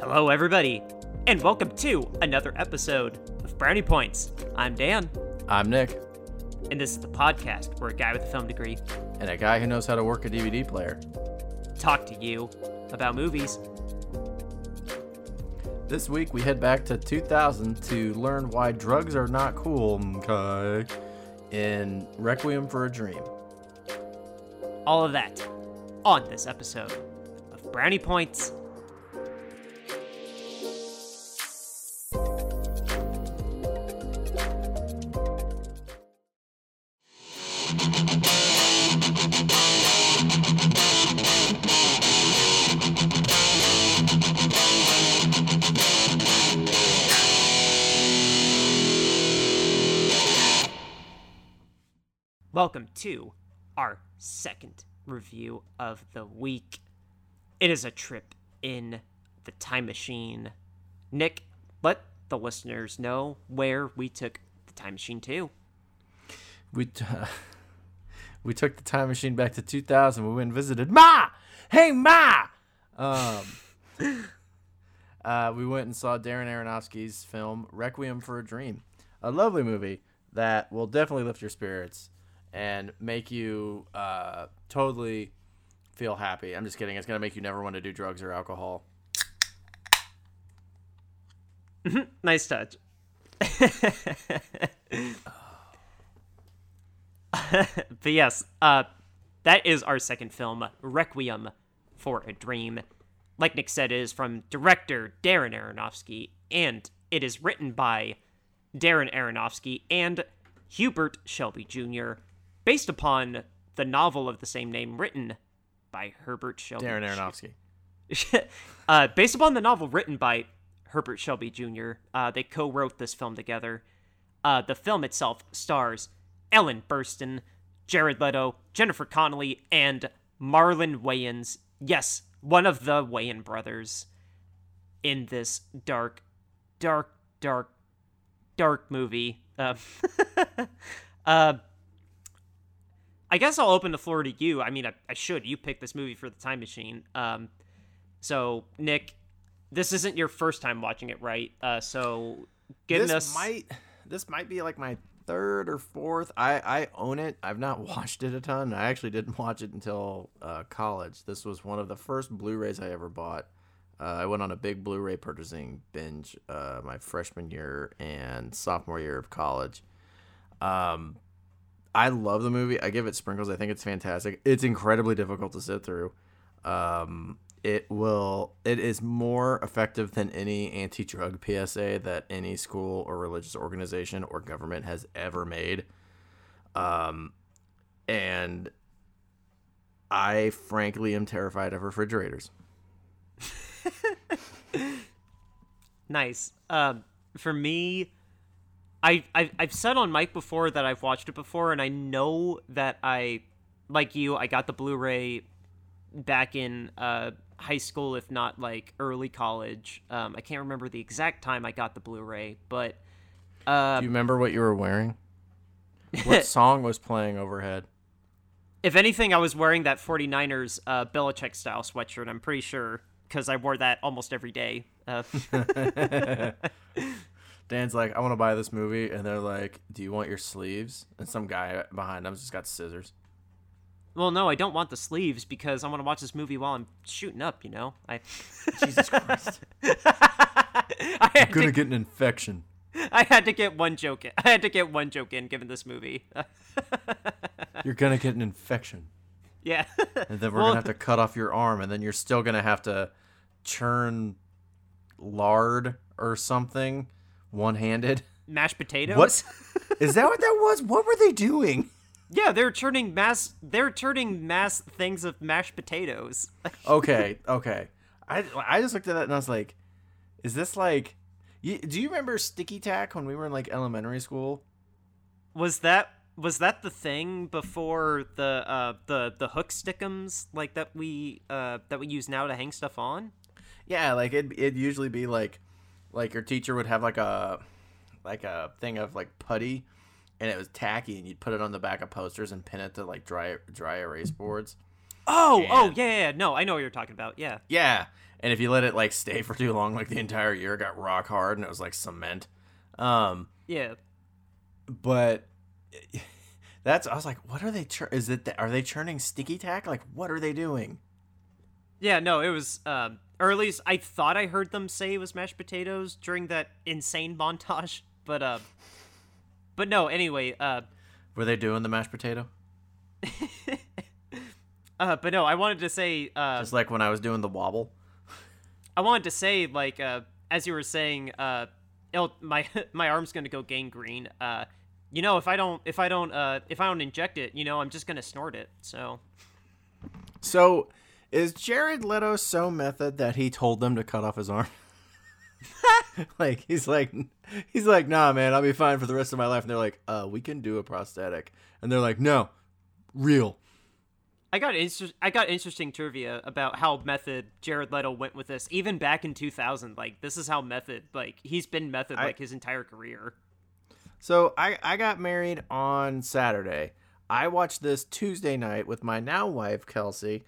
Hello, everybody, and welcome to another episode of Brownie Points. I'm Dan, I'm Nick, and this is the podcast where a guy with a film degree and a guy who knows how to work a DVD player. talk to you about movies. This week we head back to 2000 to learn why drugs are not cool, okay? In Requiem for a Dream. All of that on this episode of Brownie Points. Welcome to our second review of the week. It is a trip in the time machine. Nick, let the listeners know where we took the time machine to. We t- we took the time machine back to 2000. We went and visited Ma. Hey Ma. Um, uh, we went and saw Darren Aronofsky's film Requiem for a Dream, a lovely movie that will definitely lift your spirits and make you uh, totally feel happy. I'm just kidding. It's gonna make you never want to do drugs or alcohol. Nice touch. but yes, uh, that is our second film, Requiem for a Dream. Like Nick said, it is from director Darren Aronofsky, and it is written by Darren Aronofsky and Hubert Shelby Jr., based upon the novel of the same name written by Herbert Shelby. Darren Aronofsky. uh, based upon the novel written by Herbert Shelby Jr., uh, they co wrote this film together. Uh, the film itself stars Ellen Burstyn, Jared Leto, Jennifer Connelly, and Marlon Wayans. Yes, one of the Wayan brothers in this dark, dark, dark, dark movie. Uh, uh, I guess I'll open the floor to you. I mean, I, I should. You picked this movie for the time machine. Um, so, Nick, this isn't your first time watching it, right? Uh, so, give this us. might this might be like my third or fourth. I I own it. I've not watched it a ton. I actually didn't watch it until uh, college. This was one of the first Blu-rays I ever bought. Uh, I went on a big Blu-ray purchasing binge uh, my freshman year and sophomore year of college. Um, I love the movie. I give it sprinkles. I think it's fantastic. It's incredibly difficult to sit through. Um, it will. It is more effective than any anti-drug PSA that any school or religious organization or government has ever made. Um, and I frankly am terrified of refrigerators. Nice. Um, for me, I I've, I've said on mic before that I've watched it before, and I know that I, like you, I got the Blu-ray back in uh, high school, if not like early college. Um, I can't remember the exact time I got the Blu-ray, but uh, Do you remember what you were wearing? What song was playing overhead? if anything, I was wearing that 49ers uh, Belichick style sweatshirt. I'm pretty sure because I wore that almost every day. Uh, Dan's like, I want to buy this movie, and they're like, Do you want your sleeves? And some guy behind them just got scissors. well, no, I don't want the sleeves because I want to watch this movie while I'm shooting up. You know, I. Jesus Christ! I had, Gonna to, get an infection. I had to get one joke in. I had to get one joke in given this movie. You're gonna get an infection, yeah. and then we're Well, gonna have to cut off your arm, and then you're still gonna have to churn lard or something one-handed. mashed potatoes. What is that? What that was? What were they doing? Yeah, they're turning mass. They're turning mass things of mashed potatoes. okay, okay. I I just looked at that and I was like, is this like? You, do you remember sticky tack when we were in like elementary school? was that was that the thing before the uh the the hook stickums like that we uh that we use now to hang stuff on? Yeah, like it it'd usually be like like your teacher would have like a like a thing of like putty and it was tacky and you'd put it on the back of posters and pin it to like dry dry erase boards. Oh, oh, And- yeah, yeah, yeah. No, I know what you're talking about. Yeah. Yeah. And if you let it like stay for too long, like the entire year, it got rock hard and it was like cement. Um, Yeah. but that's I was like, what are they? Chur- is it? The, are they churning sticky tack? Like, what are they doing? Yeah, no, it was um or at least I thought I heard them say it was mashed potatoes during that insane montage, but uh but no, anyway, uh Were they doing the mashed potato? uh but no, I wanted to say uh Just like when I was doing the wobble. I wanted to say like uh as you were saying uh it'll, my my arm's going to go gangrene. Uh you know, if I don't if I don't uh if I don't inject it, you know, I'm just going to snort it. So So, is Jared Leto so method that he told them to cut off his arm? like he's like he's like, nah, man, I'll be fine for the rest of my life. And they're like, uh, we can do a prosthetic. And they're like, no, real. I got inter- I got interesting trivia about how method Jared Leto went with this. Even back in 2000, like this is how method like he's been method I- like his entire career. So I I got married on Saturday. I watched this Tuesday night with my now wife Kelsey,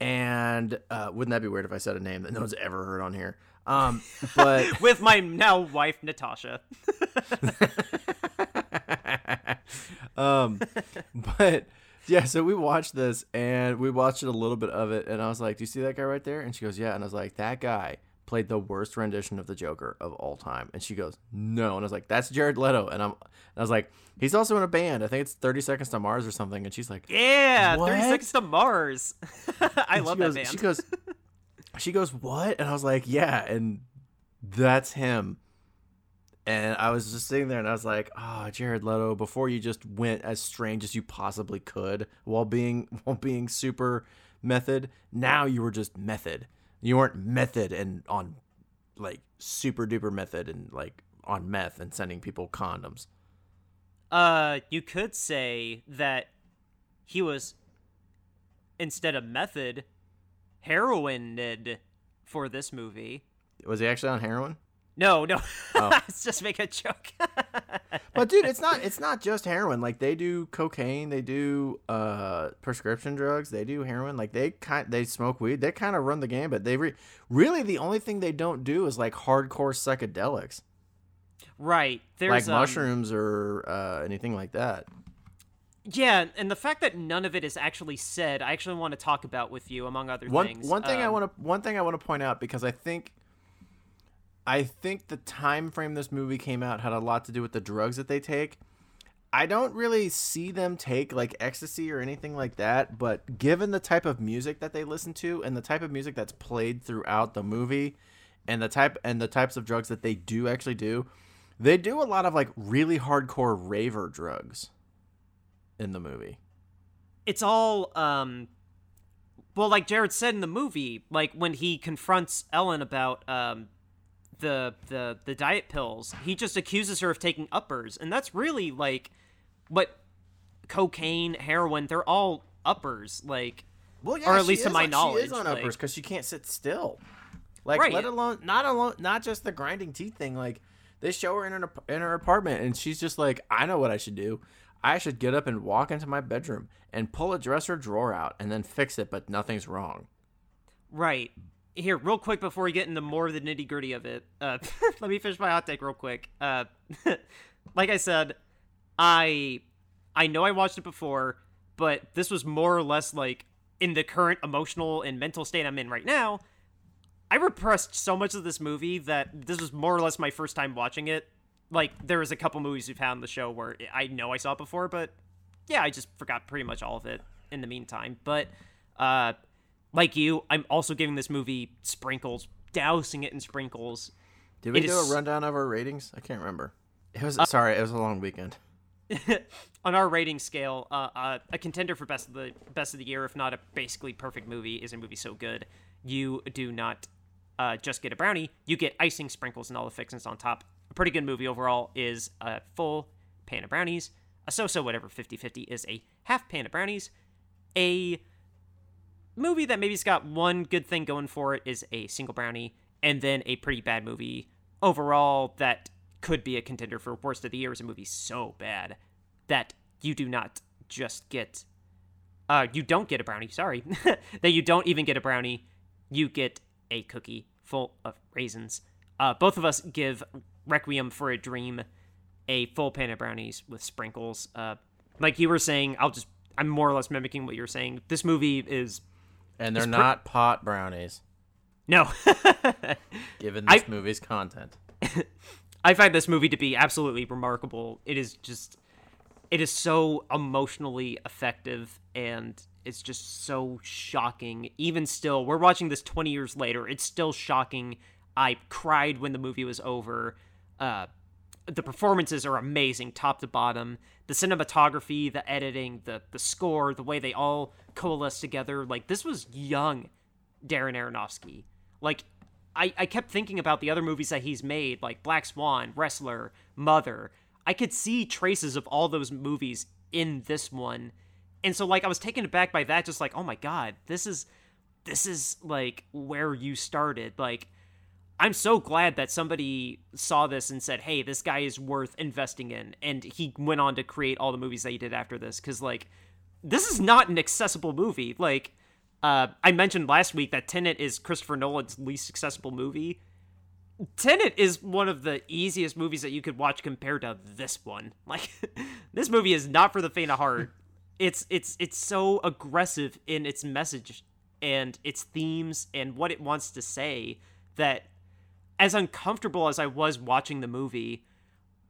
and uh, wouldn't that be weird if I said a name that no one's ever heard on here? Um, but With my now wife Natasha. um, but yeah, so we watched this and we watched it a little bit of it, and I was like, "Do you see that guy right there?" And she goes, "Yeah," and I was like, "That guy." Played the worst rendition of the Joker of all time, and she goes, "No," and I was like, "That's Jared Leto," and I'm, and I was like, "He's also in a band. I think it's Thirty Seconds to Mars or something," and she's like, Yeah, What? 30 Seconds to Mars. I And love that goes, band. She goes, she goes, what? And I was like, yeah, and that's him. And I was just sitting there, and I was like, oh, Jared Leto, before you just went as strange as you possibly could while being while being super method, now you were just method. You weren't method and on like super duper method and like on meth and sending people condoms. Uh, you could say that he was instead of method, heroined for this movie. Was he actually on heroin? No, no, Oh. let's just make a joke. but dude it's not it's not just heroin. Like they do cocaine they do uh prescription drugs they do heroin. Like they kind they smoke weed. They kind of run the game, but they re- really the only thing they don't do is like hardcore psychedelics. Right, there's like um, mushrooms or uh anything like that. Yeah, and the fact that none of it is actually said, I actually want to talk about with you, among other one things. one thing i Um, want to one thing i want to point out because i think i think the time frame this movie came out had a lot to do with the drugs that they take I don't really see them take like ecstasy or anything like that, but given the type of music that they listen to and the type of music that's played throughout the movie and the type and the types of drugs that they do actually do, they do a lot of like really hardcore raver drugs in the movie. it's all um well like jared said in the movie like when he confronts ellen about um the the the diet pills he just accuses her of taking uppers and that's really like what cocaine heroin they're all uppers like Well, yeah, Or at least to my she knowledge, is on like- uppers because she can't sit still. Like, Right. let alone not alone not just the grinding teeth thing. Like, they show her in her in her apartment, and she's just like, I know what I should do. I should get up and walk into my bedroom and pull a dresser drawer out and then fix it, but nothing's wrong. right here real quick before we get into more of the nitty gritty of it uh let me finish my hot take real quick. Uh like i said i i know i watched it before but this was more or less like in the current emotional and mental state i'm in right now i repressed so much of this movie that this was more or less my first time watching it. Like there was a couple movies we've had on the show where i know i saw it before but yeah i just forgot pretty much all of it in the meantime. But uh like you, I'm also giving this movie sprinkles, dousing it in sprinkles. Did we It do is- a rundown of our ratings? I can't remember. It was sorry, it was a long weekend. On our rating scale, uh, uh, a contender for best of the best of the year, if not a basically perfect movie, is a movie so good you do not uh, just get a brownie, you get icing, sprinkles, and all the fixings on top. A pretty good movie overall is a full pan of brownies. A so-so whatever 50-50 is a half pan of brownies. A movie that maybe's got one good thing going for it is a single brownie, and then a pretty bad movie overall that could be a contender for worst of the year is a movie so bad that you do not just get uh, you don't get a brownie. Sorry, that you don't even get a brownie. You get a cookie full of raisins. Uh, both of us give Requiem for a Dream a full pan of brownies with sprinkles. Uh, like you were saying, I'll just I'm more or less mimicking what you're saying. This movie is And they're not pot brownies, no. given this I- movie's content. I find this movie to be absolutely remarkable. It is just it is so emotionally effective and it's just so shocking. Even still, we're watching this 20 years later. It's still shocking. I cried when the movie was over. Uh the performances are amazing top to bottom. The cinematography, the editing, the the score, the way they all coalesce together. Like this was young Darren Aronofsky. Like I, I kept thinking about the other movies that he's made, like Black Swan, Wrestler, Mother. I could see traces of all those movies in this one. And so like I was taken aback by that, just like, oh my god, this is this is like where you started. Like I'm so glad that somebody saw this and said, "Hey, this guy is worth investing in." And he went on to create all the movies that he did after this cuz like this is not an accessible movie. Like uh, I mentioned last week that Tenet is Christopher Nolan's least accessible movie. Tenet is one of the easiest movies that you could watch compared to this one. Like this movie is not for the faint of heart. it's it's it's so aggressive in its message and its themes and what it wants to say that as uncomfortable as I was watching the movie,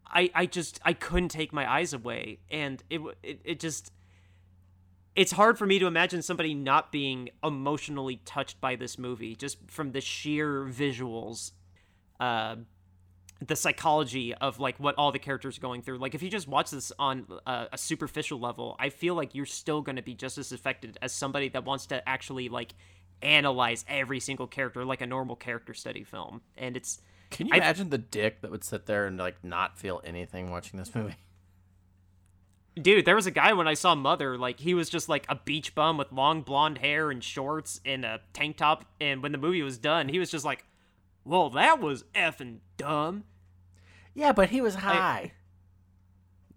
I I just I couldn't take my eyes away. And it it, it just it's hard for me to imagine somebody not being emotionally touched by this movie just from the sheer visuals uh the psychology of like what all the characters are going through. Like if you just watch this on a, a superficial level i feel like you're still going to be just as affected as somebody that wants to actually like analyze every single character like a normal character study film and it's Can you I- imagine the dick that would sit there and like not feel anything watching this movie? Dude, there was a guy when I saw Mother, like he was just like a beach bum with long blonde hair and shorts and a tank top. And when the movie was done, he was just like, "Well, that was effing dumb." Yeah, but he was high.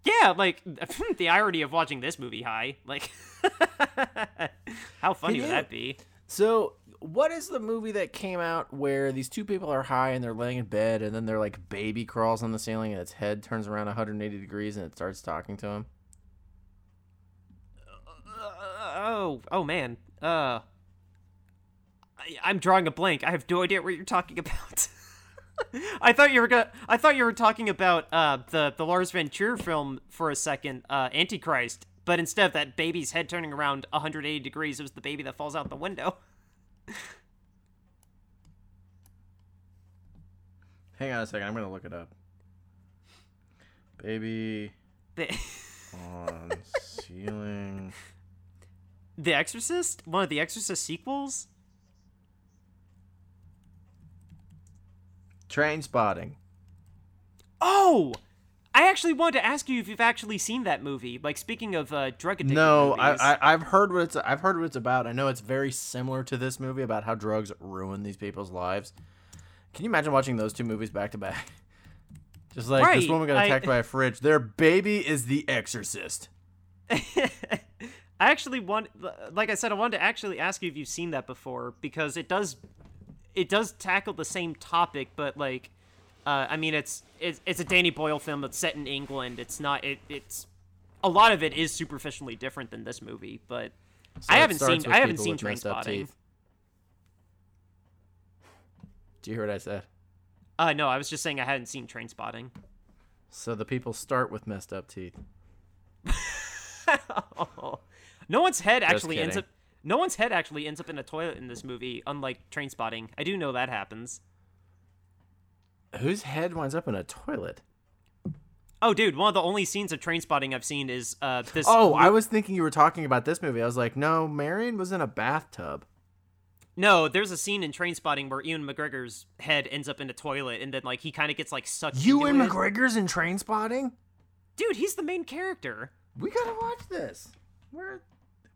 Yeah, like the irony of watching this movie high. Like, how funny Can would you- that be? So, what is the movie that came out where these two people are high and they're laying in bed and then their like baby crawls on the ceiling and its head turns around 180 degrees and it starts talking to him? Uh, oh, oh man. Uh, I, I'm drawing a blank. I have no idea what you're talking about. I thought you were gonna. I thought you were talking about uh the the Lars Trier film for a second, uh, Antichrist. But instead of that baby's head turning around 180 degrees, it was the baby that falls out the window. Hang on a second, I'm gonna look it up. Baby The, on ceiling. the Exorcist, one of the Exorcist sequels. Trainspotting. Oh, I actually wanted to ask you if you've actually seen that movie. Like speaking of uh, drug addiction No, I, movies. I I've heard what it's I've heard what it's about. I know it's very similar to this movie about how drugs ruin these people's lives. Can you imagine watching those two movies back to back? Just like this woman got I- attacked by a fridge. Their baby is the exorcist. I actually want, like I said, I wanted to actually ask you if you've seen that before because it does, it does tackle the same topic, but like, uh, I mean, it's it's it's a Danny Boyle film that's set in England. It's not it it's a lot of it is superficially different than this movie, but So I haven't seen I haven't seen up Trainspotting. teeth. Do you hear what I said? Uh, no, I was just saying I hadn't seen Trainspotting. So the people start with messed up teeth. no one's head actually ends up. No one's head actually ends up in a toilet in this movie, unlike Trainspotting. I do know that happens. Whose head winds up in a toilet? Oh, dude, one of the only scenes of Trainspotting I've seen is uh this. Oh, I was thinking you were talking about this movie. I was like, no, Marion was in a bathtub. No, there's a scene in Trainspotting where Ewan McGregor's head ends up in a toilet, and then like he kind of gets like sucked. Ewan into it. McGregor's in Trainspotting. Dude, he's the main character. We gotta watch this. Where,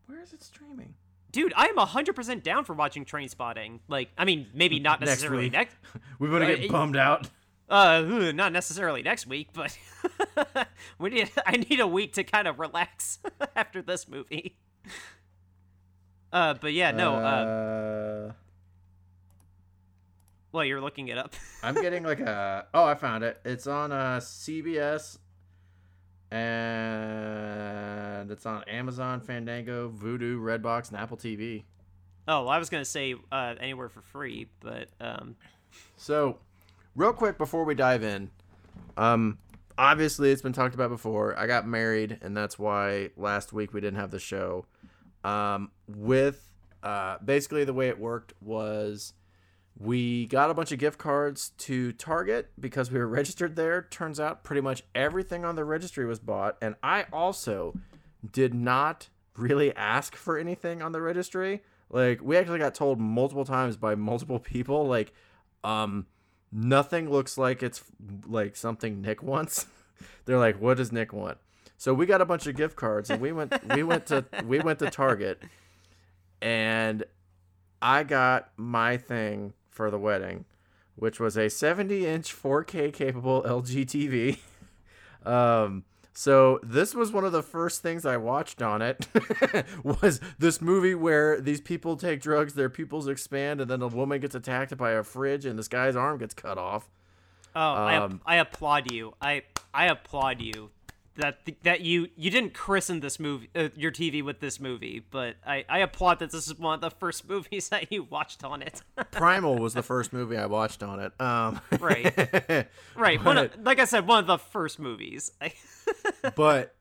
where is it streaming? Dude, I am 100% down for watching Trainspotting. Like, I mean, maybe not necessarily Next week. next. We better Uh, get bummed out. Uh, not necessarily next week, but we need. I need a week to kind of relax after this movie. Uh, but yeah, no. Uh, Uh, well, you're looking it up. I'm getting like a. Oh, I found it. It's on uh, CBS, and it's on Amazon, Fandango, Vudu, Redbox, and Apple TV. oh, well, I was gonna say uh, anywhere for free, but um, So, real quick before we dive in, um, obviously it's been talked about before. I got married, and that's why last week we didn't have the show. Um, with uh, basically the way it worked was we got a bunch of gift cards to Target because we were registered there. Turns out pretty much everything on the registry was bought, and I also did not really ask for anything on the registry. Like we actually got told multiple times by multiple people, like, um, nothing looks like it's like something Nick wants. They're like, what does Nick want? So we got a bunch of gift cards, and we went we went to we went to Target, and I got my thing for the wedding, which was a 70 inch 4K capable LG TV. Um, so this was one of the first things I watched on it was this movie where these people take drugs, their pupils expand, and then a woman gets attacked by a fridge, and this guy's arm gets cut off. oh, I, Um, I applaud you. I I applaud you that that you you didn't christen this movie uh, your TV with this movie, but I I applaud that this is one of the first movies that you watched on it. Primal was the first movie I watched on it. Um, Right. right, one of, like I said, one of the first movies. but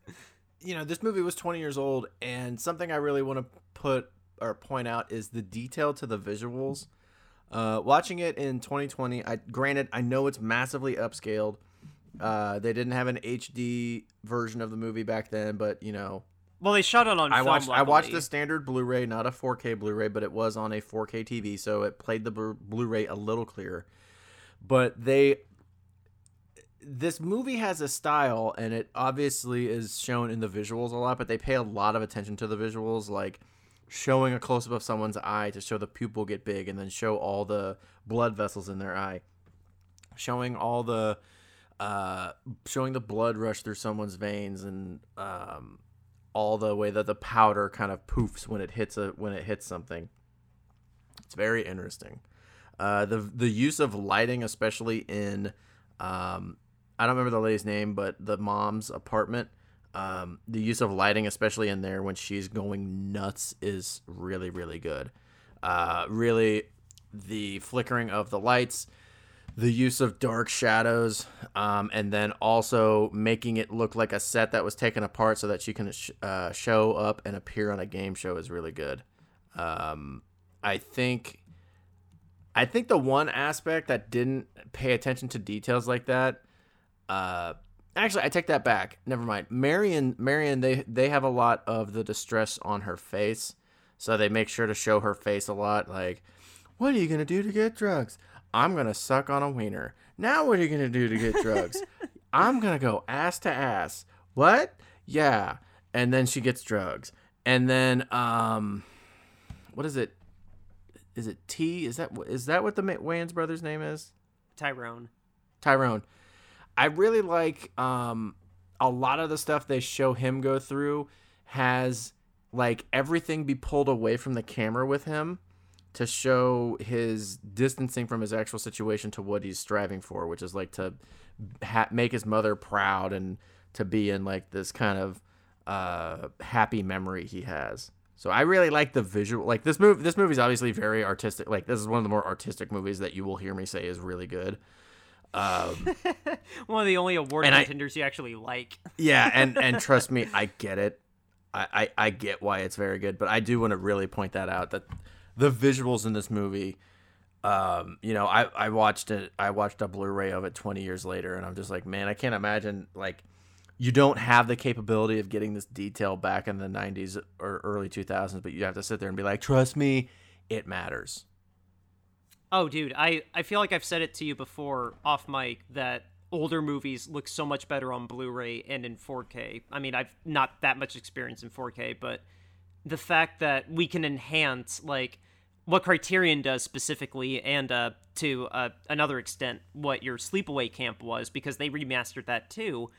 you know this movie was 20 years old and something i really want to put or point out is the detail to the visuals uh, watching it in 2020 i granted i know it's massively upscaled uh, they didn't have an hd version of the movie back then but you know. Well, they shot it on. i film, watched i watched the standard blu-ray not a 4k blu-ray but it was on a 4k tv so it played the blu-ray a little clearer. But they this movie has a style and it obviously is shown in the visuals a lot but they pay a lot of attention to the visuals like showing a close-up of someone's eye to show the pupil get big and then show all the blood vessels in their eye. Showing all the uh showing the blood rush through someone's veins and um all the way that the powder kind of poofs when it hits a when it hits something it's very interesting uh the the use of lighting especially in um I don't remember the lady's name, but the mom's apartment. Um, the use of lighting, especially in there when she's going nuts, is really, really good. Uh, really, the flickering of the lights, the use of dark shadows, um, and then also making it look like a set that was taken apart so that she can sh- uh, show up and appear on a game show is really good. Um, I think. I think the one aspect that didn't pay attention to details like that uh actually i take that back never mind marion marion they they have a lot of the distress on her face so they make sure to show her face a lot like what are you gonna do to get drugs i'm gonna suck on a wiener. Now what are you gonna do to get drugs? I'm gonna go ass to ass. What? Yeah. And then she gets drugs. And then um what is it? Is it t? Is that is that what the wayans brothers name is? Tyrone. Tyrone. I really like um a lot of the stuff they show him go through has like everything be pulled away from the camera with him to show his distancing from his actual situation to what he's striving for, which is like to ha- make his mother proud and to be in like this kind of uh happy memory he has. So I really like the visual like this movie this movie's obviously very artistic. Like this is one of the more artistic movies that you will hear me say is really good. Um One of the only award contenders you actually like. yeah, and and trust me, I get it. I, I I get why it's very good, but I do want to really point that out that the visuals in this movie. Um, you know, I I watched it. I watched a Blu-ray of it 20 years later, and I'm just like, man, I can't imagine like you don't have the capability of getting this detail back in the 90s or early 2000s, but you have to sit there and be like, trust me, it matters. Oh, dude, I, I feel like I've said it to you before off mic that older movies look so much better on Blu-ray and in 4K. I mean, I've not that much experience in 4K, but the fact that we can enhance like what Criterion does specifically, and uh, to uh, another extent, what your Sleepaway Camp was, because they remastered that too.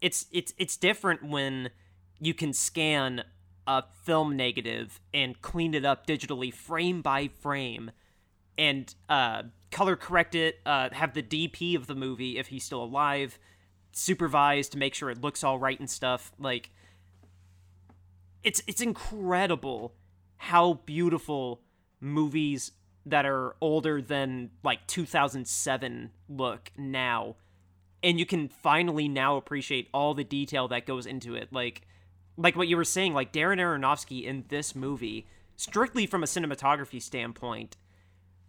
It's it's it's different when you can scan a film negative and clean it up digitally frame by frame and uh, color correct it, uh, have the DP of the movie if he's still alive, supervise to make sure it looks all right and stuff. Like it's it's incredible how beautiful movies that are older than like 2007 look now and you can finally now appreciate all the detail that goes into it like like what you were saying like Darren Aronofsky in this movie strictly from a cinematography standpoint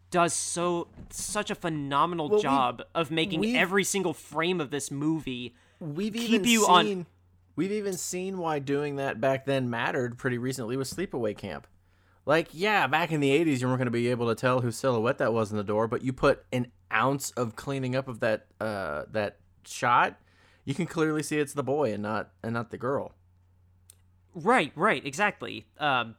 does so such a phenomenal Well, job of making every single frame of this movie We've keep even you seen, on- We've even seen why doing that back then mattered pretty recently with Sleepaway Camp. Like, yeah, back in the '80s, you weren't going to be able to tell whose silhouette that was in the door, but you put an ounce of cleaning up of that uh, that shot, you can clearly see it's the boy and not and not the girl. Right, right, exactly. Um,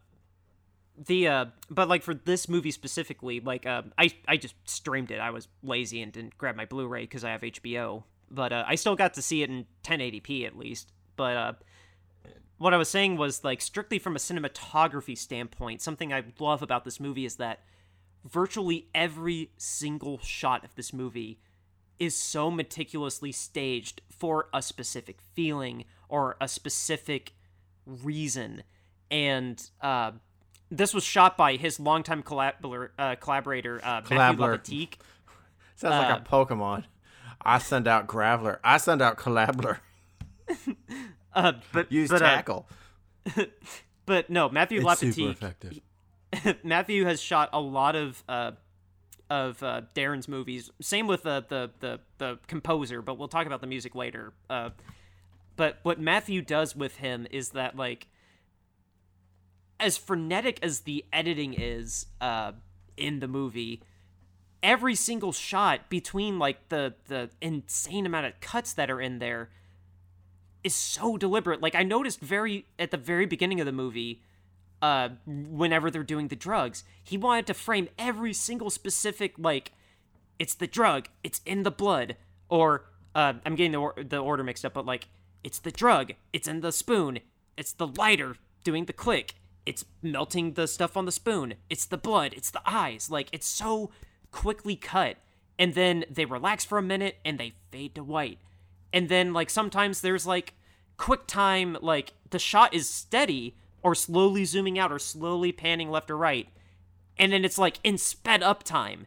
the uh, but like for this movie specifically, like uh, I I just streamed it. I was lazy and didn't grab my Blu-ray because I have HBO. But uh, I still got to see it in 1080p at least. But uh, what I was saying was like strictly from a cinematography standpoint, something I love about this movie is that virtually every single shot of this movie is so meticulously staged for a specific feeling or a specific reason. And uh, this was shot by his longtime collabor- uh, collaborator, uh, Matthew Collabler. Libatique. Sounds like Uh, a Pokemon. I send out Graveler. I send out Collabler. Uh, but Use but, uh, tackle. but no, Matthew It's effective. Matthew has shot a lot of uh, of uh, Darren's movies. Same with the, the the the composer, but we'll talk about the music later. Uh, but what Matthew does with him is that like as frenetic as the editing is uh, in the movie, every single shot between like the the insane amount of cuts that are in there is so deliberate. Like I noticed very at the very beginning of the movie, uh, whenever they're doing the drugs, he wanted to frame every single specific like, it's the drug, it's in the blood, or uh, I'm getting the or- the order mixed up, but like it's the drug, it's in the spoon, it's the lighter doing the click, it's melting the stuff on the spoon, it's the blood, it's the eyes, like it's so quickly cut, and then they relax for a minute and they fade to white and then like sometimes there's like quick time like the shot is steady or slowly zooming out or slowly panning left or right and then it's like in sped up time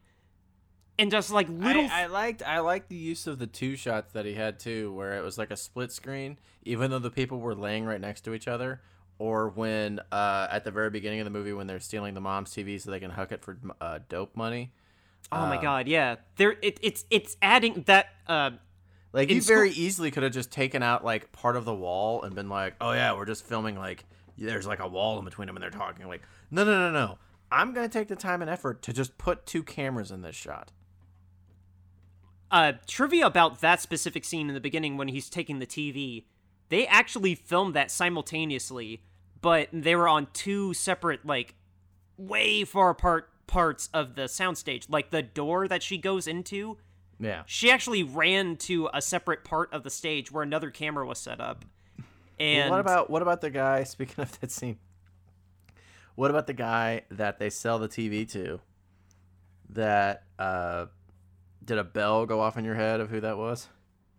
and just like little I, I liked I liked the use of the two shots that he had too, where it was like a split screen, even though the people were laying right next to each other. Or when uh, at the very beginning of the movie, when they're stealing the mom's TV so they can hook it for uh, dope money. oh my god yeah there it, it's it's adding that uh Like In you school- very easily could have just taken out like part of the wall and been like, "Oh yeah, we're just filming like there's like a wall in between them and they're talking." Like, no, no, no, no. I'm gonna take the time and effort to just put two cameras in this shot. uh, trivia about that specific scene in the beginning when he's taking the TV. They actually filmed that simultaneously, but they were on two separate, like, way far apart parts of the soundstage. Like the door that she goes into, Yeah. she actually ran to a separate part of the stage where another camera was set up. And what about what about the guy? Speaking of that scene, what about the guy that they sell the TV to? That uh, did a bell go off in your head of who that was?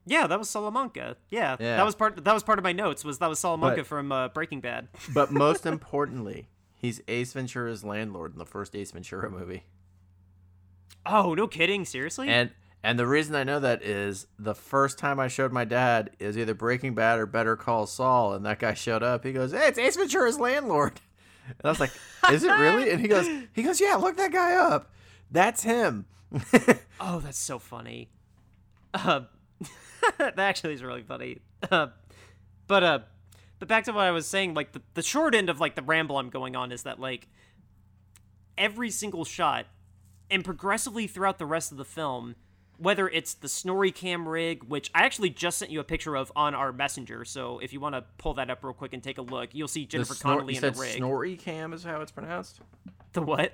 yeah, that was Salamanca. Yeah, Yeah. that was part. That was part of my notes. Was that was Salamanca But- from uh, Breaking Bad? But most importantly, he's Ace Ventura's landlord in the first Ace Ventura movie. Oh, no kidding! Seriously? And and the reason I know that is the first time I showed my dad is either Breaking Bad or Better Call Saul, and that guy showed up. He goes, "Hey, it's Ace Ventura's landlord," and I was like, "Is it really?" And he goes, "He goes, yeah, look that guy up. That's him." Oh, that's so funny. Uh, that actually is really funny. Uh, but uh, but back to what I was saying, like the, the short end of like the ramble I'm going on is that like every single shot, and progressively throughout the rest of the film, whether it's the Snorri cam rig, which I actually just sent you a picture of on our messenger, so if you want to pull that up real quick and take a look, you'll see The Jennifer snor- Connelly in the rig. Snorri Cam is how it's pronounced. the what?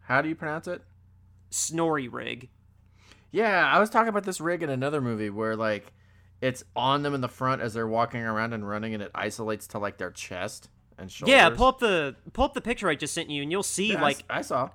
How do you pronounce it? Snorri rig. Yeah, I was talking about this rig in another movie where like it's on them in the front as they're walking around and running, and it isolates to like their chest, and shoulders. Yeah, pull up the pull up the picture I just sent you, and you'll see Yeah, I like s- I saw.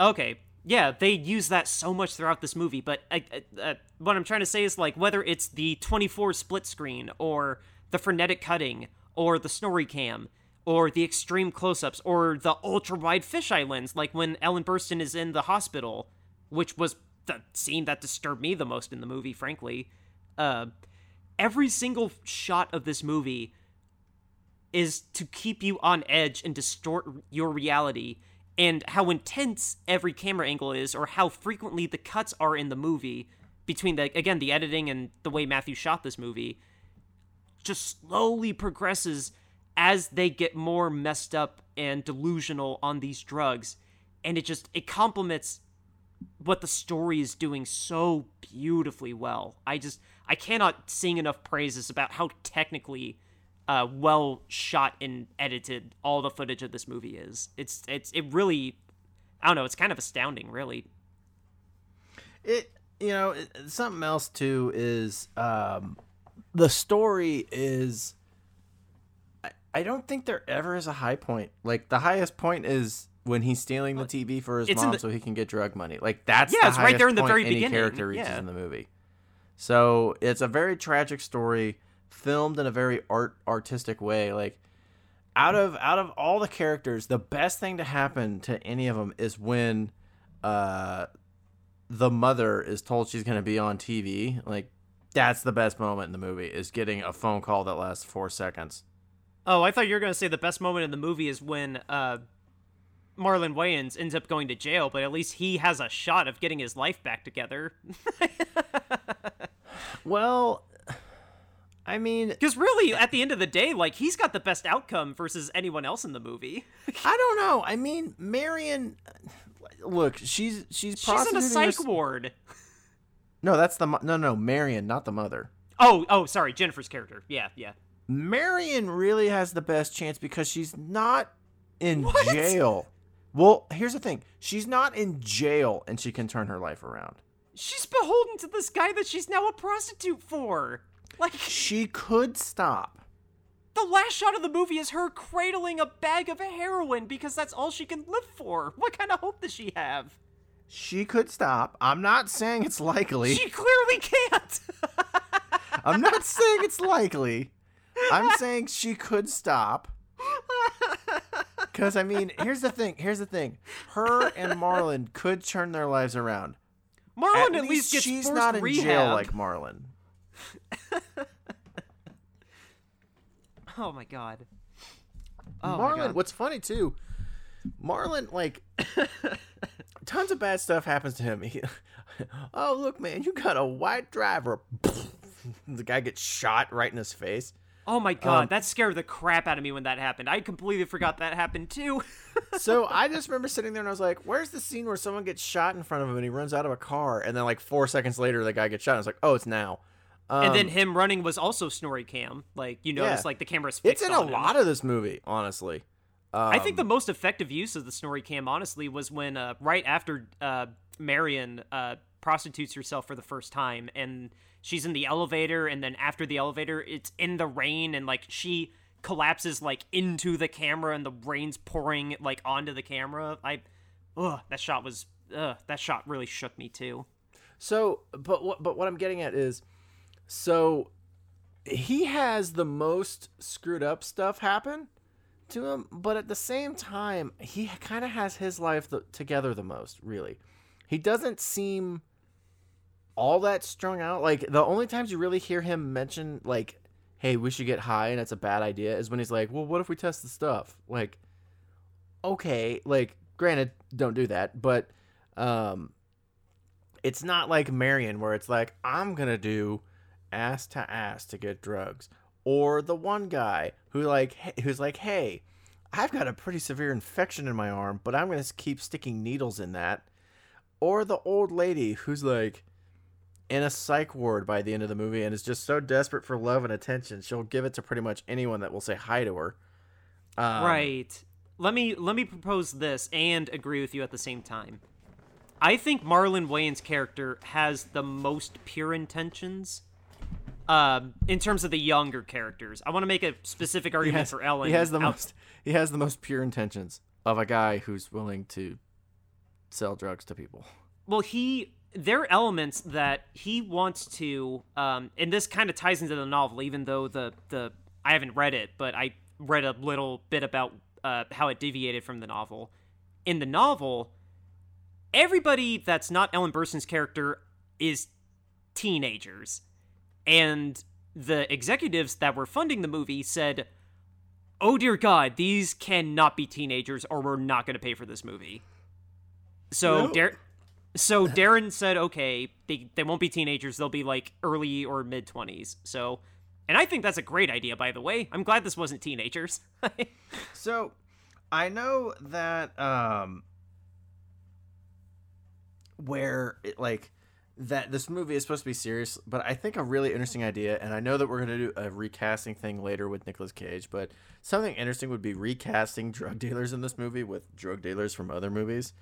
Okay. Yeah, they use that so much throughout this movie, but uh, uh, uh, what I'm trying to say is like whether it's the 24 split screen or the frenetic cutting or the snorri cam or the extreme close-ups or the ultra wide fisheye lens like when Ellen Burstyn is in the hospital, which was the scene that disturbed me the most in the movie, frankly. Uh every single shot of this movie is to keep you on edge and distort your reality and how intense every camera angle is or how frequently the cuts are in the movie between the again the editing and the way Matthew shot this movie just slowly progresses as they get more messed up and delusional on these drugs and it just it complements what the story is doing so beautifully well. I just I cannot sing enough praises about how technically uh, well shot and edited all the footage of this movie is. It's it's it really I don't know, it's kind of astounding, really. It you know it, something else too is um, the story is. I, I don't think there ever is a high point. Like the highest point is when he's stealing the TV for his It's mom the- so he can get drug money. Like that's Yeah, the it's right there in the very beginning, character reaches yeah. in the movie. So it's a very tragic story, filmed in a very art artistic way. Like out of out of all the characters, the best thing to happen to any of them is when uh the mother is told she's going to be on TV. Like that's the best moment in the movie is getting a phone call that lasts 4 seconds. Oh, I thought you were gonna say the best moment in the movie is when uh Marlon Wayans ends up going to jail, but at least he has a shot of getting his life back together. Well, I mean, Because really, at the end of the day, like he's got the best outcome versus anyone else in the movie. I don't know. I mean, Marion look, she's she's She's in a psych her- ward. No, that's the mo- no no Marion, not the mother. Oh, oh, sorry, Jennifer's character. Yeah, yeah. Marion really has the best chance because she's not in jail. Well, here's the thing. She's not in jail and she can turn her life around. She's beholden to this guy that she's now a prostitute for. Like She could stop. the last shot of the movie is her cradling a bag of heroin because that's all she can live for. What kind of hope does she have? She could stop. I'm not saying it's likely. She clearly can't. I'm not saying it's likely. I'm saying she could stop. Because, I mean, here's the thing. Here's the thing. Her and Marlon could turn their lives around. Marlon at, least gets she's not in rehab. jail like Marlon. Oh my god. Oh my Marlon, God. what's funny too, Marlon, like, tons of bad stuff happens to him. He, oh, look, man, you got a white driver. the guy gets shot right in his face. Oh my god, Um, that scared the crap out of me when that happened. I completely forgot that happened too. So I just remember sitting there and I was like, where's the scene where someone gets shot in front of him and he runs out of a car? And then, like, four seconds later, the guy gets shot. I was like, oh, it's now. Um, and then him running was also snorri cam. Like you notice, Yeah. like the camera's it's fixed in a him. lot of this movie, honestly. I think the Um, most effective use of the snorri cam, honestly, was when uh, right after uh, Marion uh, prostitutes herself for the first time, and she's in the elevator, and then after the elevator, it's in the rain, and like she collapses like into the camera, and the rain's pouring like onto the camera. I, ugh, that shot was, ugh, that shot really shook me too. So, but what but what I'm getting at is, so he has the most screwed up stuff happen to him, but at the same time, he kind of has his life the, together the most. Really, he doesn't seem all that strung out. Like the only times you really hear him mention like, "Hey, we should get high," and it's a bad idea, is when he's like, "Well, what if we test the stuff?" Like, okay, like granted, don't do that, but um it's not like Marion where it's like I'm gonna do ass to ass to get drugs, or the one guy who like who's like, hey, I've got a pretty severe infection in my arm, but I'm gonna keep sticking needles in that, or the old lady who's like in a psych ward by the end of the movie and is just so desperate for love and attention she'll give it to pretty much anyone that will say hi to her. Um, right. Let me let me propose this and agree with you at the same time. I think Marlon Wayans' character has the most pure intentions um, in terms of the younger characters. I want to make a specific argument has, for Ellen. he has the out- most he has the most pure intentions of a guy who's willing to sell drugs to people. well he there are elements that he wants to um and this kind of ties into the novel even though the the i haven't read it but i read a little bit about uh how it deviated from the novel in the novel everybody that's not ellen burstyn's character is teenagers and the executives that were funding the movie said oh dear god these cannot be teenagers or we're not going to pay for this movie so No. Dar- so Darren said, okay, they, they won't be teenagers. They'll be like early or mid 20s. So, and I think that's a great idea, by the way. I'm glad this wasn't teenagers. So, I know that um where it, like that this movie is supposed to be serious, but I think a really interesting idea and I know that we're going to do a recasting thing later with Nicolas Cage, but something interesting would be recasting drug dealers in this movie with drug dealers from other movies,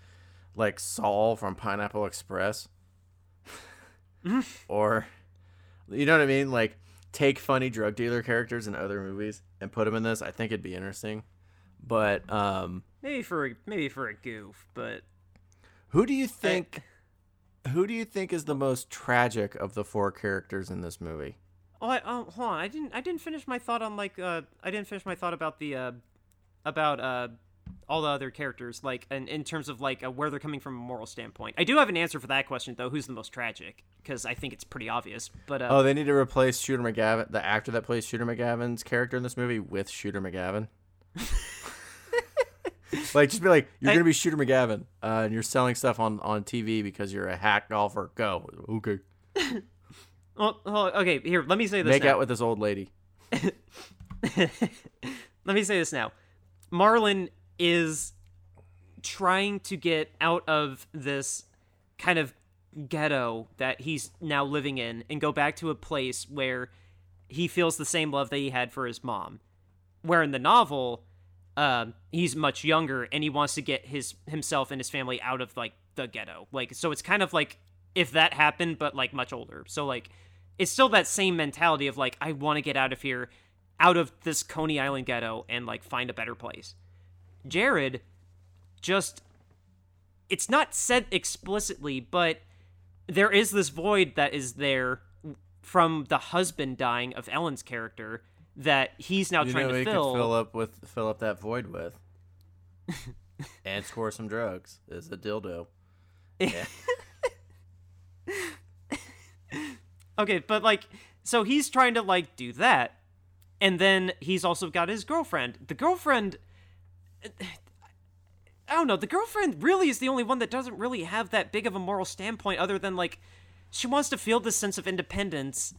like Saul from Pineapple Express. or you know what I mean? Like take funny drug dealer characters in other movies and put them in this. I think it'd be interesting. But um, maybe for a, maybe for a goof, but who do you think? Who do you think is the most tragic of the four characters in this movie? oh, I, oh, hold on. I didn't I didn't finish my thought on like uh I didn't finish my thought about the uh about uh all the other characters like in, in terms of like uh, where they're coming from a moral standpoint. I do have an answer for that question though. Who's the most tragic? Because I think it's pretty obvious. But uh, Oh, they need to replace Shooter McGavin, the actor that plays Shooter McGavin's character in this movie, with Shooter McGavin. like, just be like, you're I- gonna be Shooter McGavin, uh, and you're selling stuff on on TV because you're a hack golfer. Go, okay. well, okay, here. Let me say this. Make now. out with this old lady. let me say this now. Marlon is trying to get out of this kind of ghetto that he's now living in and go back to a place where he feels the same love that he had for his mom. Where in the novel, um, he's much younger and he wants to get his himself and his family out of like the ghetto. Like so it's kind of like if that happened but like much older. So like it's still that same mentality of like I want to get out of here out of this Coney Island ghetto and like find a better place. Jared just it's not said explicitly, but there is this void that is there from the husband dying of Ellen's character that he's now You trying know, to fill. could fill up with fill up that void with, and score some drugs. Is a dildo. Yeah. Okay, but like, so he's trying to like do that, and then he's also got his girlfriend. The girlfriend, I don't know. The girlfriend really is the only one that doesn't really have that big of a moral standpoint, other than like, she wants to feel this sense of independence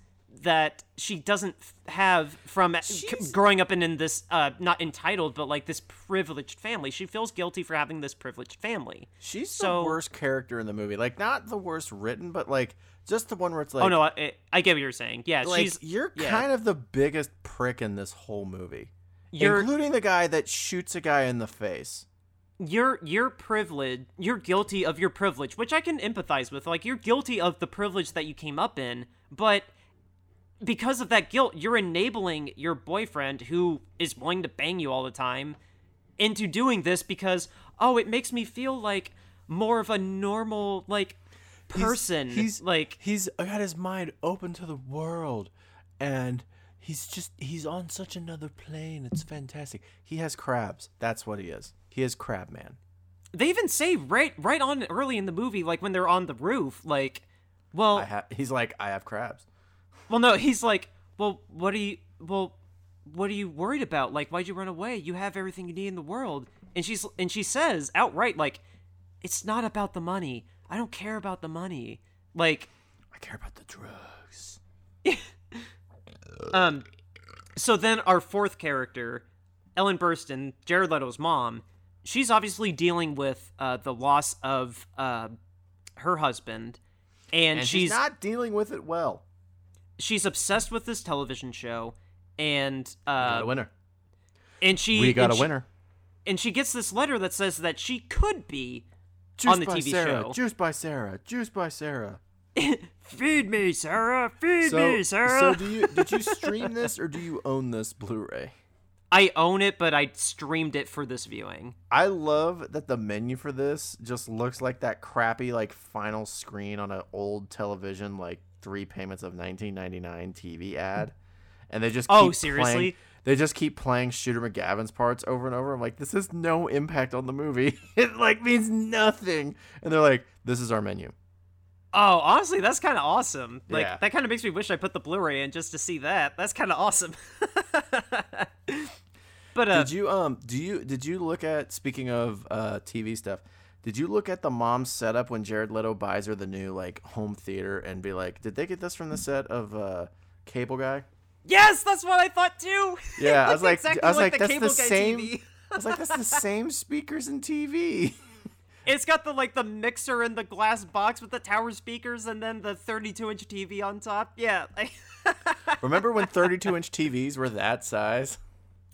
that she doesn't have from She's- growing up in, in this uh not entitled but like this privileged family she feels guilty for having this privileged family She's So- the worst character in the movie. Like not the worst written, but like just the one where it's like, oh no I, I get what you're saying yeah like she's you're yeah. kind of the biggest prick in this whole movie, You're- including the guy that shoots a guy in the face. you're you're privileged you're guilty of your privilege which i can empathize with like you're guilty of the privilege that you came up in but because of that guilt you're enabling your boyfriend who is willing to bang you all the time into doing this because oh it makes me feel like more of a normal like person he's- like He's got his mind open to the world, and he's just he's on such another plane. It's fantastic. He has crabs. That's what he is. He is crab man. they even say right right on early in the movie like when they're on the roof like well I ha- he's like I have crabs. Well, no, he's like, well, what are you, well, what are you worried about? Like, why'd you run away? You have everything you need in the world. And she's, and she says outright, like, it's not about the money. I don't care about the money. Like, I care about the drugs. um, so then our fourth character, Ellen Burstyn, Jared Leto's mom, she's obviously dealing with uh, the loss of uh, her husband, and, And she's she's not dealing with it well. She's obsessed with this television show, and We got uh, a winner. and she We got a she- winner. and she gets this letter that says that she could be Juice on the by TV Sarah. show. Juice by Sarah. Juice by Sarah. Feed me, Sarah. Feed So, me, Sarah. so do you did you stream this or do you own this Blu-ray? I own it, but I streamed it for this viewing. I love that the menu for this just looks like that crappy like final screen on an old television like three payments of 1999 TV ad, and they just Oh, seriously? playing- they just keep playing Shooter McGavin's parts over and over. I'm like, this has no impact on the movie. it like means nothing. And they're like, this is our menu. Oh, honestly, that's kind of awesome. Like Yeah. that kind of makes me wish I put the Blu-ray in just to see that. That's kind of awesome. but uh, Did you um do you did you look at speaking of uh TV stuff? Did you look at the mom's setup when Jared Leto buys her the new like home theater and be like, did they get this from the set of uh Cable Guy? yes, that's what I thought too. Yeah, I was like, exactly I was like, the that's the same. TV. I was like, that's the same speakers and TV. It's got the like the mixer in the glass box with the tower speakers, and then the 32-inch TV on top. Yeah. like- Remember when 32 inch TVs were that size?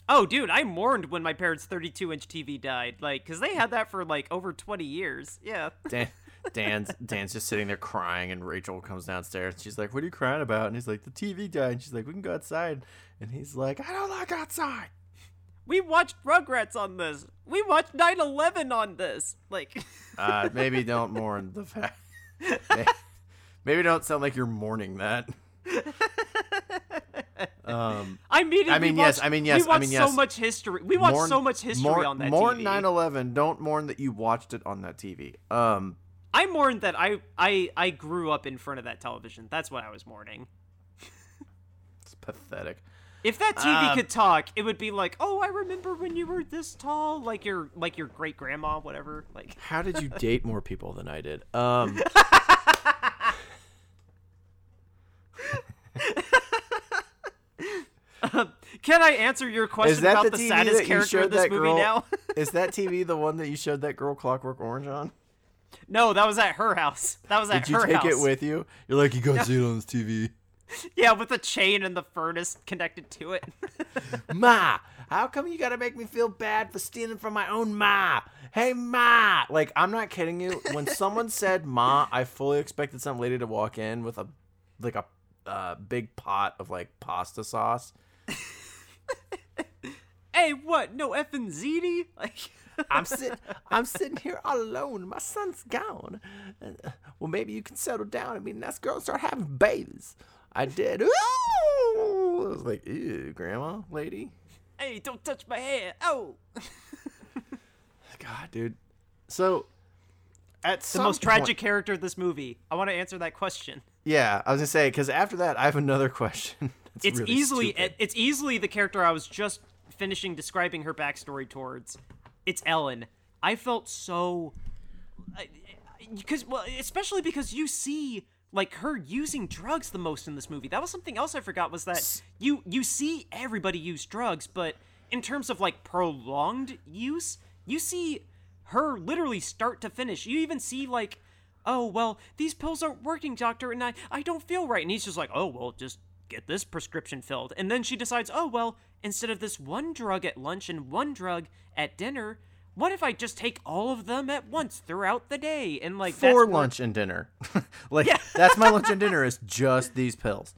Oh, dude, I mourned when my parents' 32-inch TV died. Like, cause they had that for like over 20 years. Yeah. Dan, Dan's Dan's just sitting there crying, and Rachel comes downstairs. And she's like, "What are you crying about?" And he's like, "The TV died." And she's like, "We can go outside." And he's like, "I don't like outside." We watched Rugrats on this. We watched 9/11 on this. Like. Uh, maybe don't mourn the fact. Maybe don't sound like you're mourning that. Um, I mean, I mean, yes, I mean, yes, We I watched mean, so much history. We watched mourn- so much history mourn, on that mourn TV. 9/11. Don't mourn that you watched it on that TV. Um, I mourned that I, I I grew up in front of that television. That's what I was mourning. it's pathetic. If that TV Um, could talk, it would be like, "Oh, I remember when you were this tall, like your like your great grandma, whatever." Like, How did you date more people than I did? Um, can I answer your question about the, the, saddest character in this movie girl? now? is that TV the one that you showed that girl Clockwork Orange on? no, that was at her house. That was at her house. Did you take house. it with you? You're like, you got to see it on this TV. Yeah, with the chain and the furnace connected to it. Ma, how come you gotta make me feel bad for stealing from my own ma? Hey, ma! Like, I'm not kidding you. When someone said ma, I fully expected some lady to walk in with a, like a, uh, big pot of like pasta sauce. hey, what? No effing ziti? Like. I'm sitting, I'm sitting here all alone. My son's gone. Uh, Well, maybe you can settle down. I mean, us girls start having babies. I did. Ooh! I was like, ew, grandma, lady. Hey, don't touch my hair. Oh. God, dude. So, at the most tragic character of this movie. I want to answer that question. Yeah, I was gonna say because after that, I have another question. That's It's really easily stupid. it's easily the character I was just finishing describing her backstory towards. It's Ellen. I felt so because well, especially because you see like her using drugs the most in this movie. That was something else I forgot was that you you see everybody use drugs, but in terms of like prolonged use, you see her literally start to finish. You even see like oh well these pills aren't working doctor and i i don't feel right and he's just like oh well just get this prescription filled and then she decides oh well instead of this one drug at lunch and one drug at dinner what if i just take all of them at once throughout the day and like for lunch and dinner. like that's my lunch and dinner is just these pills.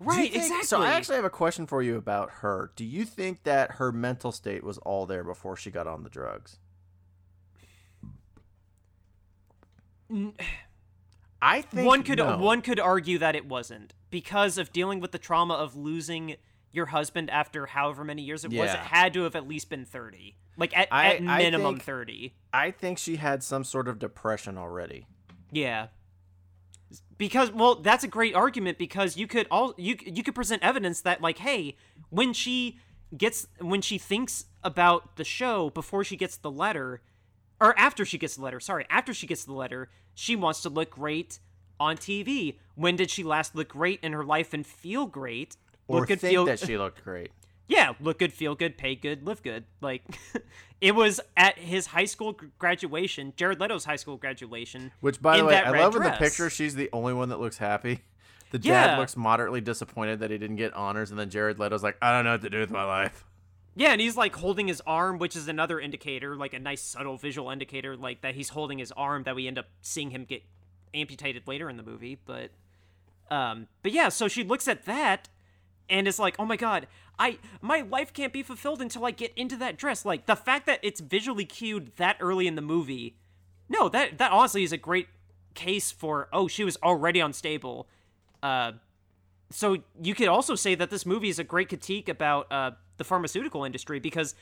Right think- exactly So I actually have a question for you about her. Do you think that her mental state was all there before she got on the drugs? I think one could no. one could argue that it wasn't because of dealing with the trauma of losing your husband after however many years it was it had to have at least been 30 like at, I- at I minimum think- 30 I think she had some sort of depression already. Yeah. Because well, that's a great argument because you could all you you could present evidence that like, hey, when she gets when she thinks about the show before she gets the letter, or after she gets the letter, sorry, after she gets the letter, she wants to look great on TV. When did she last look great in her life and feel great? Or look good, think feel that she looked great. yeah, look good, feel good, pay good, live good. Like, it was at his high school graduation, Jared Leto's high school graduation. Which, by the way, I love in the picture. She's the only one that looks happy. The dad Yeah. looks moderately disappointed that he didn't get honors, and then Jared Leto's like, "I don't know what to do with my life." Yeah, and he's like holding his arm, which is another indicator, like a nice subtle visual indicator, like that he's holding his arm that we end up seeing him get amputated later in the movie, but um but yeah, so she looks at that and is like, "Oh my god, I my life can't be fulfilled until I get into that dress." Like the fact that it's visually cued that early in the movie. No, that that honestly is a great case for oh, she was already unstable. Uh so you could also say that this movie is a great critique about uh, the pharmaceutical industry because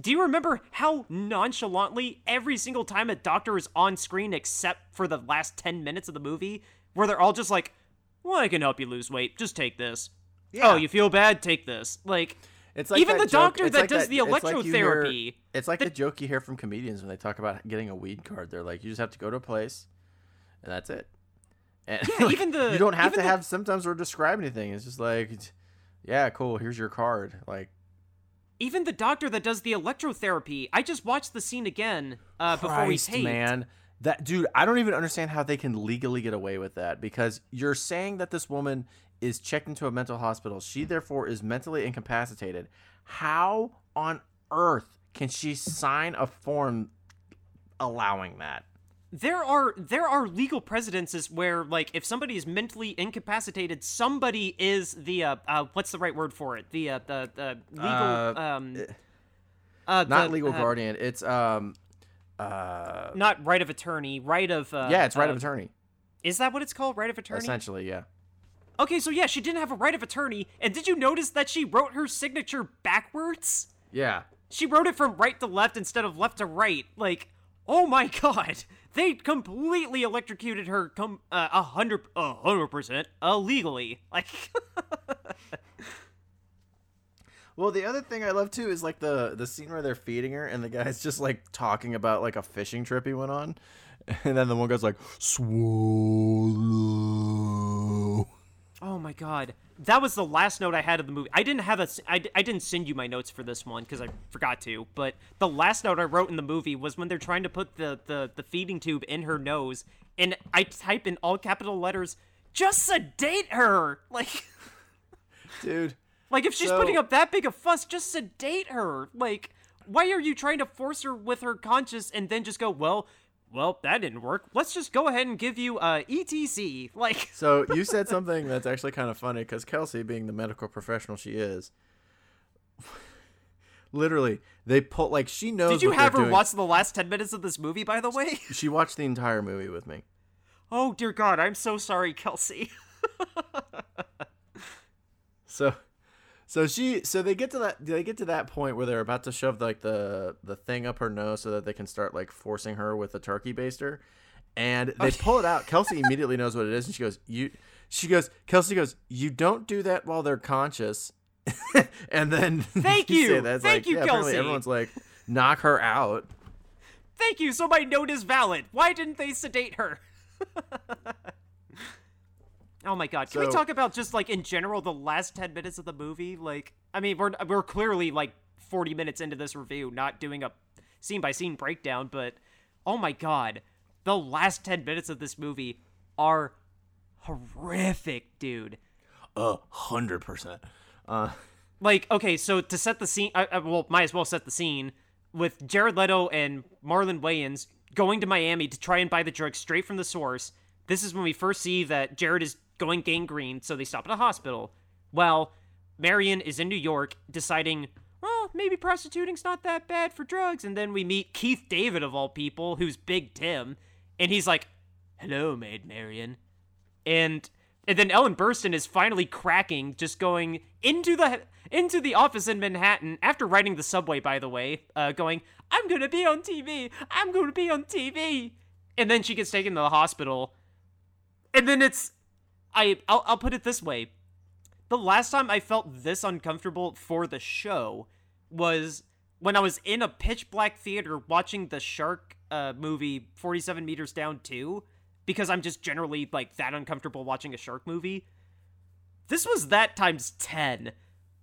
do you remember how nonchalantly every single time a doctor is on screen except for the last 10 minutes of the movie where they're all just like well i can help you lose weight just take this Yeah. oh you feel bad take this like It's like even the joke- doctor that like does the it's like hear- electrotherapy it's like the, joke you hear from comedians when they talk about getting a weed card. They're like, you just have to go to a place, and that's it. And Yeah, like, even the- you don't have to the- have symptoms or describe anything. It's just like, yeah, cool. Here's your card. Like, even the doctor that does the electrotherapy i just watched the scene again uh, before we Christ, taped man. That dude, I don't even understand how they can legally get away with that because you're saying that this woman is checked into a mental hospital. She therefore is mentally incapacitated. How on earth can she sign a form allowing that? There are there are legal precedences where like if somebody is mentally incapacitated somebody is the uh, uh what's the right word for it the uh the, the legal Uh, um uh Not the, legal uh, guardian. It's um uh not right of attorney right of uh, yeah, it's right uh, of attorney. is that what it's called right of attorney Essentially, yeah. okay so yeah she didn't have a right of attorney and did you notice that she wrote her signature backwards Yeah. she wrote it from right to left instead of left to right. Like, oh my god, they completely electrocuted her. Com- uh, a hundred, a hundred percent illegally. Like, Well, the other thing I love too is like the the scene where they're feeding her and the guy's just like talking about like a fishing trip he went on, and then the one guy's like swallow. Oh my god, that was the last note I had of the movie. I didn't have a, I, I didn't send you my notes for this one because I forgot to. But the last note I wrote in the movie was when they're trying to put the the the feeding tube in her nose, and I type in all capital letters, just sedate her, like. Dude, Like, if she's So- putting up that big a fuss, just sedate her. Like, why are you trying to force her with her conscience and then just go, well, well, that didn't work. Let's just go ahead and give you uh, ETC. Like, so you said something that's actually kind of funny because Kelsey, being the medical professional she is, literally they pull like she knows. did you have her doing. watch the last 10 minutes of this movie, by the way? She watched the entire movie with me. Oh, dear God, I'm so sorry, Kelsey. So, so she, so they get to that, they get to that point where they're about to shove like the the thing up her nose so that they can start like forcing her with a turkey baster, and they pull it out. Kelsey immediately knows what it is, and she goes, "You," she goes, Kelsey goes, "You don't do that while they're conscious." and then Thank you. Thank like, you, yeah, Kelsey. Everyone's like, knock her out. Thank you, so my note is valid. Why didn't they sedate her? Oh my god. Can we talk about just like in general the last 10 minutes of the movie? Like I mean, we're we're clearly like 40 minutes into this review, not doing a scene by scene breakdown, but oh my god. The last 10 minutes of this movie are horrific, dude. A hundred percent. Uh, like okay so to set the scene I, I well might as well set the scene with jared leto and marlon wayans going to miami to try and buy the drug straight from the source this is when we first see that jared is going gangrene so they stop at a hospital Well, marion is in new york deciding well maybe prostituting's not that bad for drugs and then we meet keith david of all people who's big tim and he's like hello maid marion and and then Ellen Burstyn is finally cracking, just going into the into the office in Manhattan after riding the subway. By the way, uh, going, "I'm gonna be on TV. I'm gonna be on TV," and then she gets taken to the hospital. And then it's, I I'll, I'll put it this way: the last time I felt this uncomfortable for the show was when I was in a pitch black theater watching the shark uh, movie 47 meters down 2 because I'm just generally like that uncomfortable watching a shark movie. This was that times 10.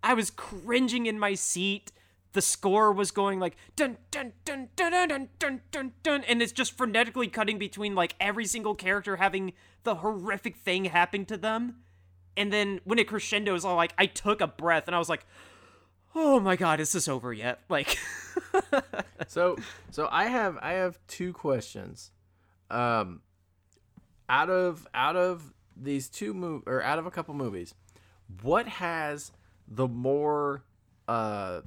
I was cringing in my seat. The score was going like dun dun dun dun dun dun dun dun dun and it's just frenetically cutting between like every single character having the horrific thing happen to them. And then when it crescendos, I like I took a breath and I was like, "Oh my god, is this over yet?" Like so, so I have I have two questions. Um, out of out of these two mov or out of a couple movies, what has the more uh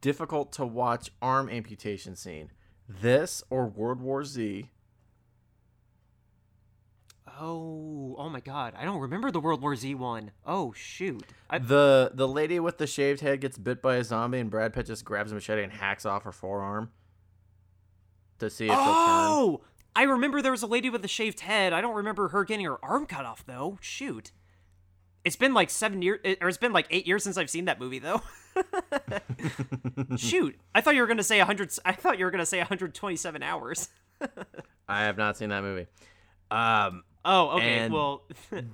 difficult to watch arm amputation scene? This or World War Z? Oh, oh my God! I don't remember the World War Z one. Oh shoot! I, The the lady with the shaved head gets bit by a zombie and Brad Pitt just grabs a machete and hacks off her forearm to see if turn. oh, I remember there was a lady with a shaved head. I don't remember her getting her arm cut off though. Shoot! It's been like seven years, or it's been like eight years since I've seen that movie though. Shoot! I thought you were gonna say hundred. I thought you were gonna say 127 hours. I have not seen that movie. Um, Oh, okay. Well,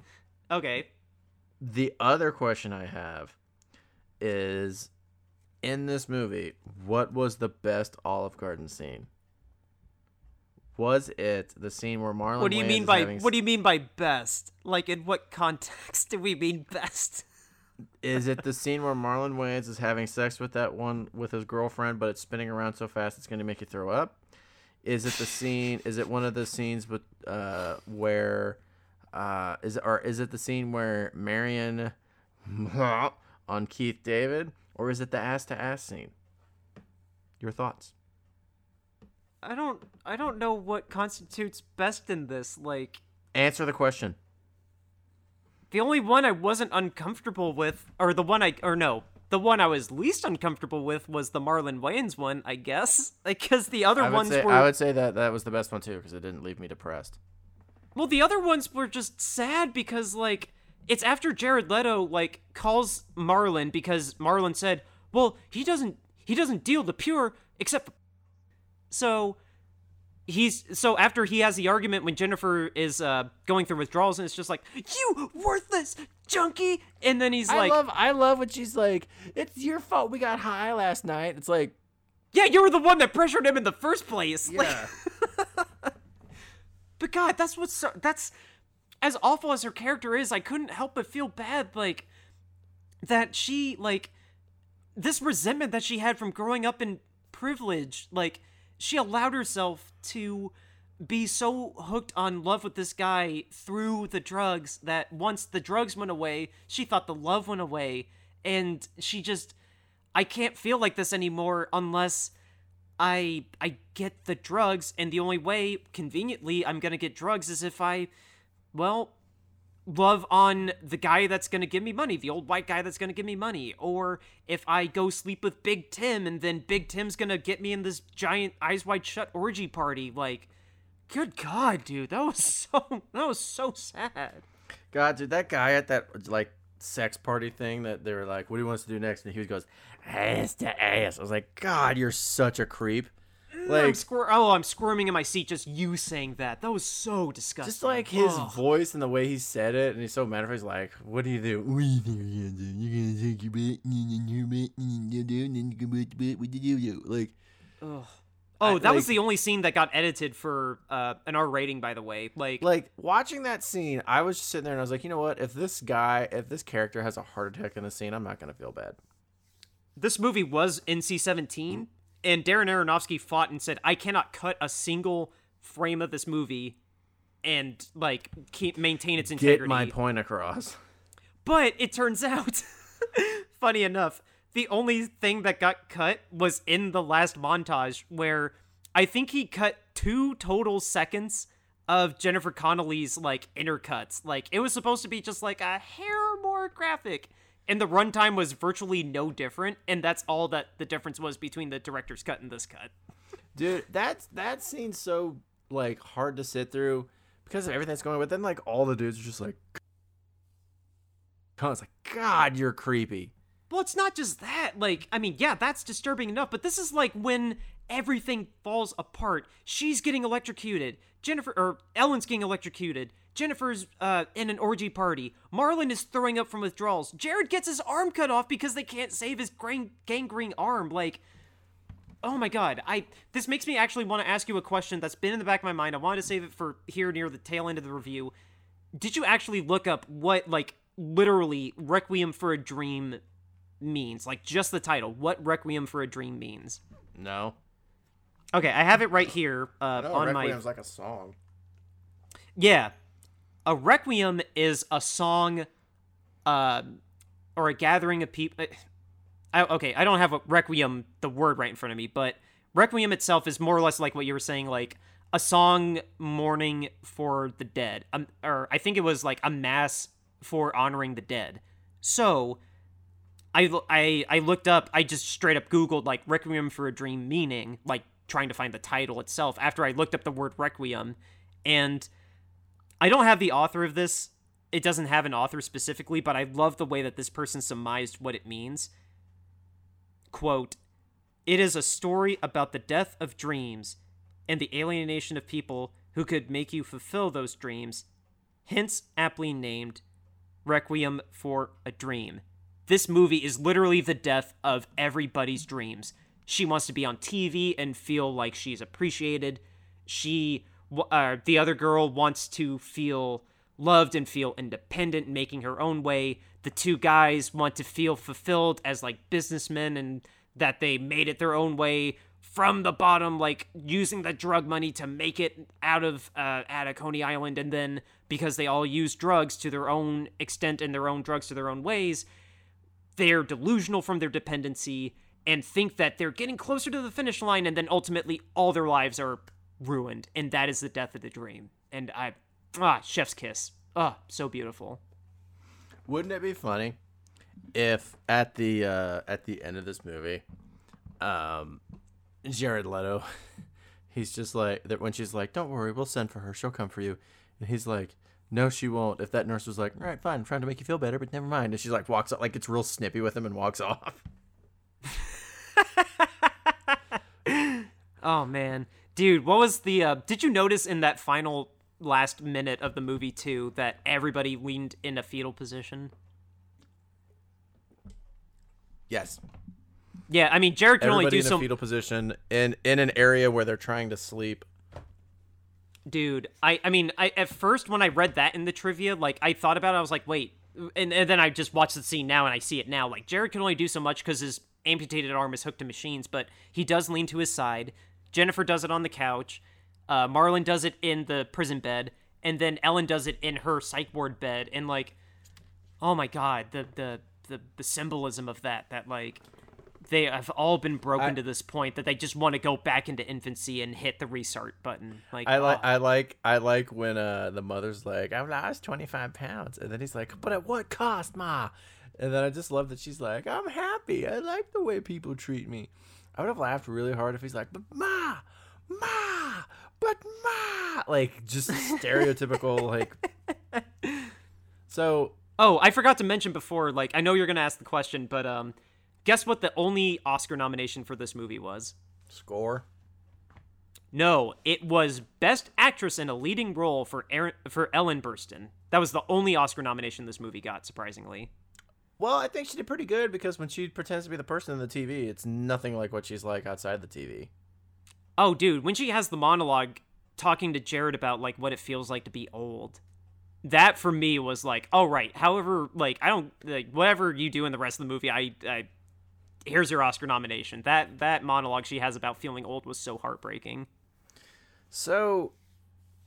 okay. the other question I have is in this movie, what was the best Olive Garden scene? Was it the scene where Marlon? What do you Wayans mean by having what do you mean by best? Like in what context do we mean best? is it the scene where Marlon Wayans is having sex with that one with his girlfriend, but it's spinning around so fast it's going to make you throw up? Is it the scene? Is it one of the scenes with uh, where uh, is or is it the scene where Marion on Keith David, or is it the ass to ass scene? Your thoughts? I don't I don't know what constitutes best in this. Like Answer the question. the only one I wasn't uncomfortable with or the one I or no, the one I was least uncomfortable with was the Marlon Wayans one, I guess. Like cuz the other ones say were I would say that that was the best one too because it didn't leave me depressed. Well, the other ones were just sad because like it's after Jared Leto like calls Marlon because Marlon said, "Well, he doesn't he doesn't deal the pure except for... so he's so after he has the argument when Jennifer is uh going through withdrawals and it's just like, "You worthless junkie." And then he's like, I love I love when she's like, "It's your fault we got high last night." It's like, "Yeah, you were the one that pressured him in the first place." Like, yeah. But God, that's what's so, that's as awful as her character is. I couldn't help but feel bad, like that she like this resentment that she had from growing up in privilege. Like she allowed herself to be so hooked on love with this guy through the drugs that once the drugs went away, she thought the love went away, and she just I can't feel like this anymore unless I I get the drugs, and the only way, conveniently, I'm gonna get drugs is if I, well, love on the guy that's gonna give me money, the old white guy that's gonna give me money, or if I go sleep with Big Tim, and then Big Tim's gonna get me in this giant eyes wide shut orgy party. Like, good God, dude, that was so that was so sad. God, dude, that guy at that like sex party thing that they were like, "What do you want us to do next?" and he goes, "Ass to ass." I was like, "God, you're such a creep." I'm Like, squir- oh, I'm squirming in my seat just you saying that. That was so disgusting. just like his voice and the way he said it, and he's so mad. If he's like, "What do you do? What do you think you're gonna do? You're gonna take your butt and your and you do, and then you go back to bed. What do you do? Like, Ugh. Oh, that was the only scene that got edited for uh, an R rating, by the way. Like, like watching that scene, I was just sitting there and I was like, you know what? If this guy, if this character has a heart attack in the scene, I'm not gonna feel bad. this movie was NC 17, and Darren Aronofsky fought and said, I cannot cut a single frame of this movie and, like, keep maintain its integrity. Get my point across. But it turns out, funny enough, the only thing that got cut was in the last montage where I think he cut two total seconds of Jennifer Connelly's like intercuts. Like it was supposed to be just like a hair more graphic. And the runtime was virtually no different, and that's all that the difference was between the director's cut and this cut. Dude, that's that scene's so like hard to sit through because of everything that's going on. But then like all the dudes are just like, it's like, God, you're creepy. Well, it's not just that. Like, I mean, yeah, that's disturbing enough, but this is like when everything falls apart. She's getting electrocuted. Jennifer or Ellen's getting electrocuted. Jennifer's uh, in an orgy party. Marlon is throwing up from withdrawals. Jared gets his arm cut off because they can't save his gang- gangrene arm. Like, oh my god, I this makes me actually want to ask you a question that's been in the back of my mind. I wanted to save it for here near the tail end of the review. Did you actually look up what like literally Requiem for a Dream means? Like just the title. What Requiem for a Dream means? No, Okay, I have it right here uh, on my sounds like a song. Yeah. A requiem is a song uh, or a gathering of people. I, okay, I don't have a requiem, the word right in front of me, but requiem itself is more or less like what you were saying, like a song mourning for the dead. Um, or I think it was like a mass for honoring the dead. So I, I, I looked up, I just straight up Googled like Requiem for a Dream meaning, like trying to find the title itself after I looked up the word Requiem. And I don't have the author of this. It doesn't have an author specifically, but I love the way that this person surmised what it means. Quote, it is a story about the death of dreams and the alienation of people who could make you fulfill those dreams, hence aptly named Requiem for a Dream. This movie is literally the death of everybody's dreams. She wants to be on TV and feel like she's appreciated. She, uh, the other girl, wants to feel loved and feel independent, making her own way. The two guys want to feel fulfilled as like businessmen and that they made it their own way from the bottom, like using the drug money to make it out of uh, out of Coney Island, and then because they all use drugs to their own extent and their own drugs to their own ways, they're delusional from their dependency and think that they're getting closer to the finish line, and then ultimately all their lives are ruined, and that is the death of the dream. And I, ah, chef's kiss, ah, so beautiful. Wouldn't it be funny if at the uh, at the end of this movie, um, Jared Leto, he's just like that when she's like, "Don't worry, we'll send for her. She'll come for you," and he's like, "No, she won't." If that nurse was like, "All right, fine, I'm trying to make you feel better, but never mind," and she's like walks up like it's real snippy with him and walks off. oh man, dude, what was the? Uh, did you notice in that final last minute of the movie too that everybody leaned in a fetal position? Yes. Yeah, I mean Jared can Everybody only do in so. a fetal position in in an area where they're trying to sleep. Dude, I I mean, I at first when I read that in the trivia, like I thought about it, I was like, wait, and, and then I just watched the scene now and I see it now. Like Jared can only do so much because his amputated arm is hooked to machines, but he does lean to his side. Jennifer does it on the couch. Uh, Marlon does it in the prison bed, and then Ellen does it in her psych ward bed. And like, oh my god, the the the, the symbolism of that that like they have all been broken I- to this point that they just want to go back into infancy and hit the restart button. Like I like oh. I like I like when uh the mother's like I've lost twenty five pounds and then he's like but at what cost ma and then I just love that she's like I'm happy I like the way people treat me I would have laughed really hard if he's like but ma ma but ma like just stereotypical like so Oh, I forgot to mention before. Like, I know you're gonna ask the question, but um, guess what? The only Oscar nomination for this movie was. score No, it was Best Actress in a Leading Role for Aaron, for Ellen Burstyn. That was the only Oscar nomination this movie got, surprisingly. Well I think she did pretty good because when she pretends to be the person in the TV it's nothing like what she's like outside the TV Oh, dude, when she has the monologue talking to Jared about like what it feels like to be old, that for me was like, oh right. However, like I don't like whatever you do in the rest of the movie, I, I here's your Oscar nomination. That that monologue she has about feeling old was so heartbreaking. so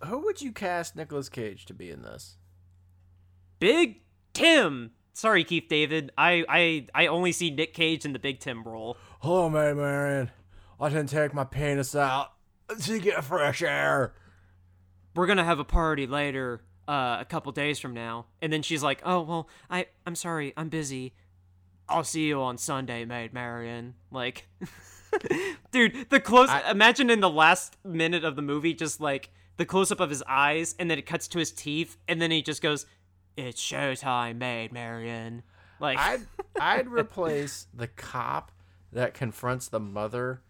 who would you cast Nicolas Cage to be in this Big Tim. Sorry, Keith David. I I I only see Nick Cage in the Big Tim role. Hello, Maid Marion. I didn't take my penis out to get fresh air. We're gonna have a party later, uh, a couple days from now. And then she's like, "Oh well, I I'm sorry, I'm busy. I'll see you on Sunday, Maid Marian." Like, dude, the close. I- imagine in the last minute of the movie, just like the close up of his eyes, and then it cuts to his teeth, and then he just goes, "It's showtime, Maid Marian." Like, I'd I'd replace the cop that confronts the mother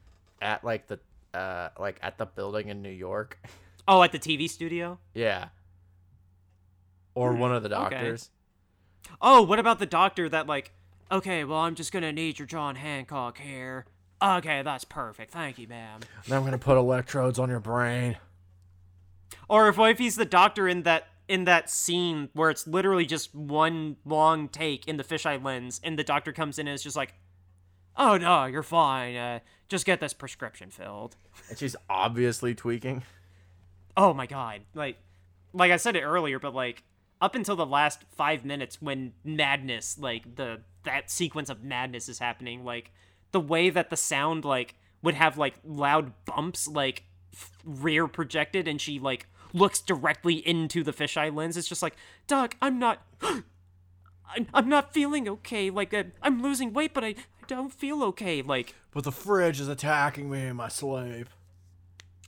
at like the uh like at the building in New York. oh, at the TV studio. Yeah. Or one of the Hmm, okay. doctors. Oh, what about the doctor that like, okay, well, I'm just gonna need your John Hancock here. Okay, that's perfect. Thank you, ma'am. And I'm gonna put electrodes on your brain. Or if if he's the doctor in that in that scene where it's literally just one long take in the fisheye lens, and the doctor comes in and is just like, "Oh no, you're fine. Uh, just get this prescription filled." And she's obviously tweaking. Oh my god, like like I said it earlier, but like up until the last five minutes when madness, like the that sequence of madness is happening, like the way that the sound like would have like loud bumps, like f- rear projected, and she like looks directly into the fisheye lens. It's just like, Doc, I'm not. I'm, I'm not feeling okay. Like, uh, I'm losing weight, but I, I don't feel okay. Like, But the fridge is attacking me in my sleep.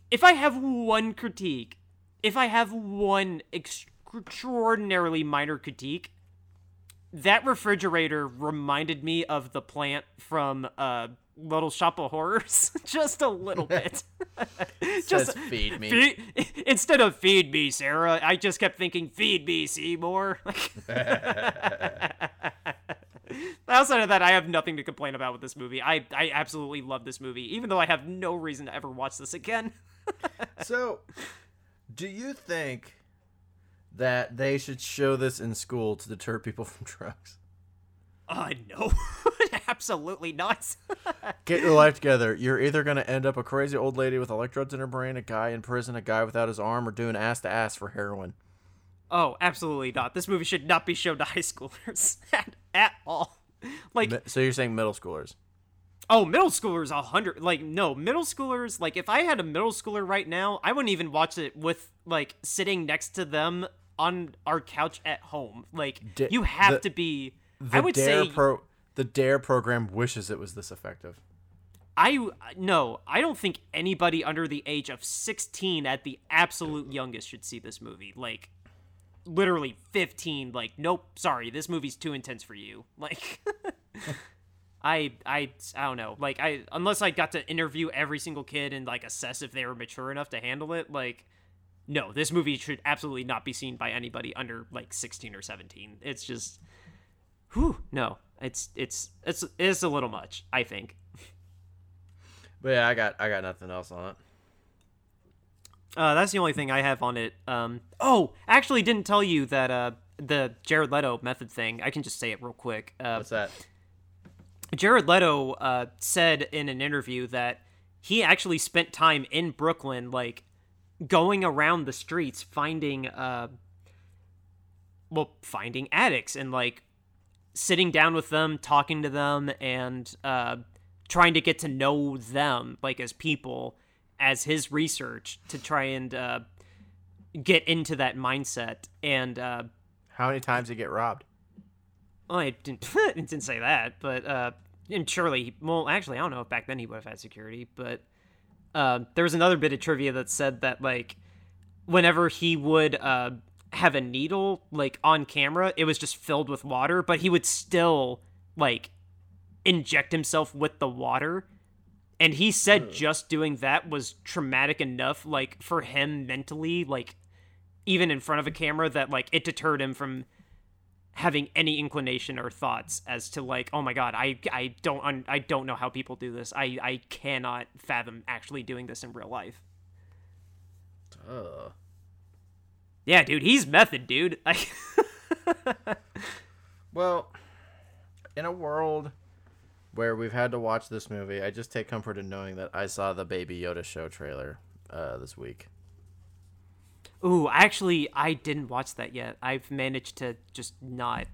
if I have one critique, if I have one extraordinarily minor critique, that refrigerator reminded me of the plant from uh, Little Shop of Horrors, just a little bit. Says feed me. Feed, instead of feed me, Sarah, I just kept thinking feed me, Seymour. Outside of that, I have nothing to complain about with this movie. I, I absolutely love this movie, even though I have no reason to ever watch this again. So, do you think that they should show this in school to deter people from drugs? Uh, no. absolutely not. Get your life together. You're either going to end up a crazy old lady with electrodes in her brain, a guy in prison, a guy without his arm, or doing ass to ass for heroin. oh, absolutely not. This movie should not be shown to high schoolers at, at all. Like, So you're saying middle schoolers? Oh, middle schoolers, a hundred. Like, no, middle schoolers. Like, if I had a middle schooler right now, I wouldn't even watch it with like sitting next to them on our couch at home. Like, Da- you have the- to be. The I would Dare say pro the Dare program wishes it was this effective. I no. I don't think anybody under the age of sixteen, at the absolute youngest, should see this movie. Like, literally fifteen. Like, nope. Sorry, this movie's too intense for you. Like. I I I don't know. Like I unless I got to interview every single kid and like assess if they were mature enough to handle it, like no, this movie should absolutely not be seen by anybody under like 16 or 17. It's just whew, no. It's it's it's it's a little much, I think. But yeah, I got I got nothing else on it. Uh, that's the only thing I have on it. Um, oh, actually, didn't tell you that uh, the Jared Leto method thing. I can just say it real quick. Uh, What's that? Jared Leto uh, said in an interview that he actually spent time in Brooklyn, like going around the streets, finding, uh, well, finding addicts and like sitting down with them, talking to them, and uh, trying to get to know them, like as people, as his research to try and uh, get into that mindset. And uh, How many times did you get robbed? well, I didn't, it didn't say that, but uh, and surely, he- well, actually, I don't know if back then he would have had security, but uh, there was another bit of trivia that said that like whenever he would uh, have a needle like on camera, it was just filled with water, but he would still like inject himself with the water. And he said hmm. just doing that was traumatic enough, like for him mentally, like even in front of a camera, that like it deterred him from having any inclination or thoughts as to like oh my god i i don't un- i don't know how people do this i i cannot fathom actually doing this in real life Ugh. Yeah dude he's method dude I, Well, in a world where we've had to watch this movie, I just take comfort in knowing that I saw the Baby Yoda show trailer uh, this week. ooh actually i didn't watch that yet i've managed to just not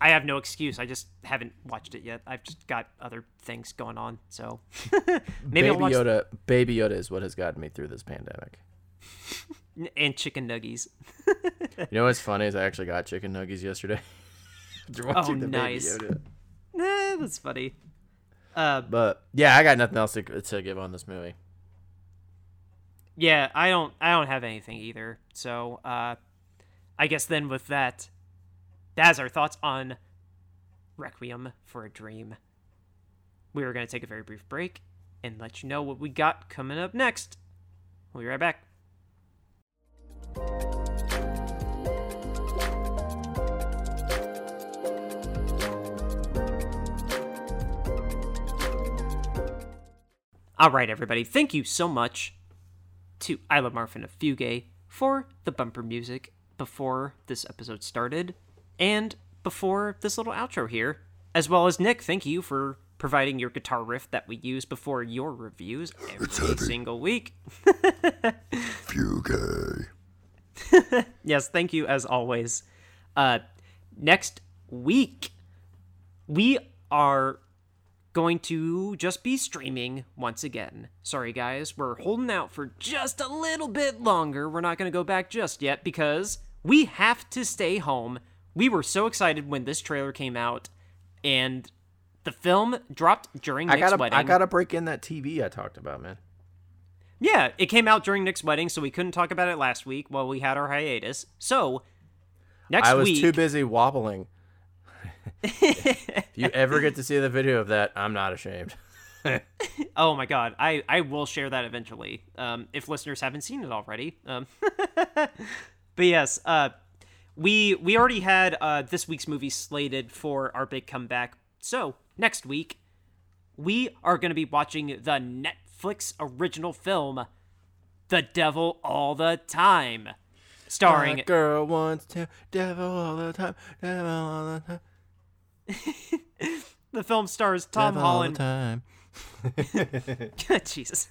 I- have no excuse. I just haven't watched it yet. I've just got other things going on, so maybe I'll Baby watch Yoda, Baby Yoda is what has gotten me through this pandemic. and chicken nuggies. You know what's funny is I actually got chicken nuggets yesterday. The nice. Eh, that's funny. Uh, But yeah, I got nothing else to, to give on this movie. Yeah, I don't I don't have anything either. So, uh I guess then with that, that's our thoughts on Requiem for a Dream. We are going to take a very brief break and let you know what we got coming up next. We'll be right back. All right, everybody. Thank you so much to Isla Marfin of Fugue for the bumper music before this episode started and before this little outro here, as well as Nick. Thank you for providing your guitar riff that we use before your reviews every single week. Fugue. yes, thank you as always. Uh, next week, we are going to just be streaming once again. Sorry, guys, we're holding out for just a little bit longer. We're not going to go back just yet because we have to stay home. We were so excited when this trailer came out, and the film dropped during I Nick's gotta, wedding. I gotta break in that TV I talked about, man. Yeah, it came out during Nick's wedding, so we couldn't talk about it last week while we had our hiatus. So next week. I was week, too busy wobbling. if you ever get to see the video of that, I'm not ashamed. oh my god, I I will share that eventually. Um, if listeners haven't seen it already. Um, but yes, uh, we we already had uh this week's movie slated for our big comeback. So next week, we are going to be watching the Netflix original film, The Devil All the Time, starring My girl wants to devil all the time, devil all the time, the film stars Tom devil all the Holland. time. Jesus.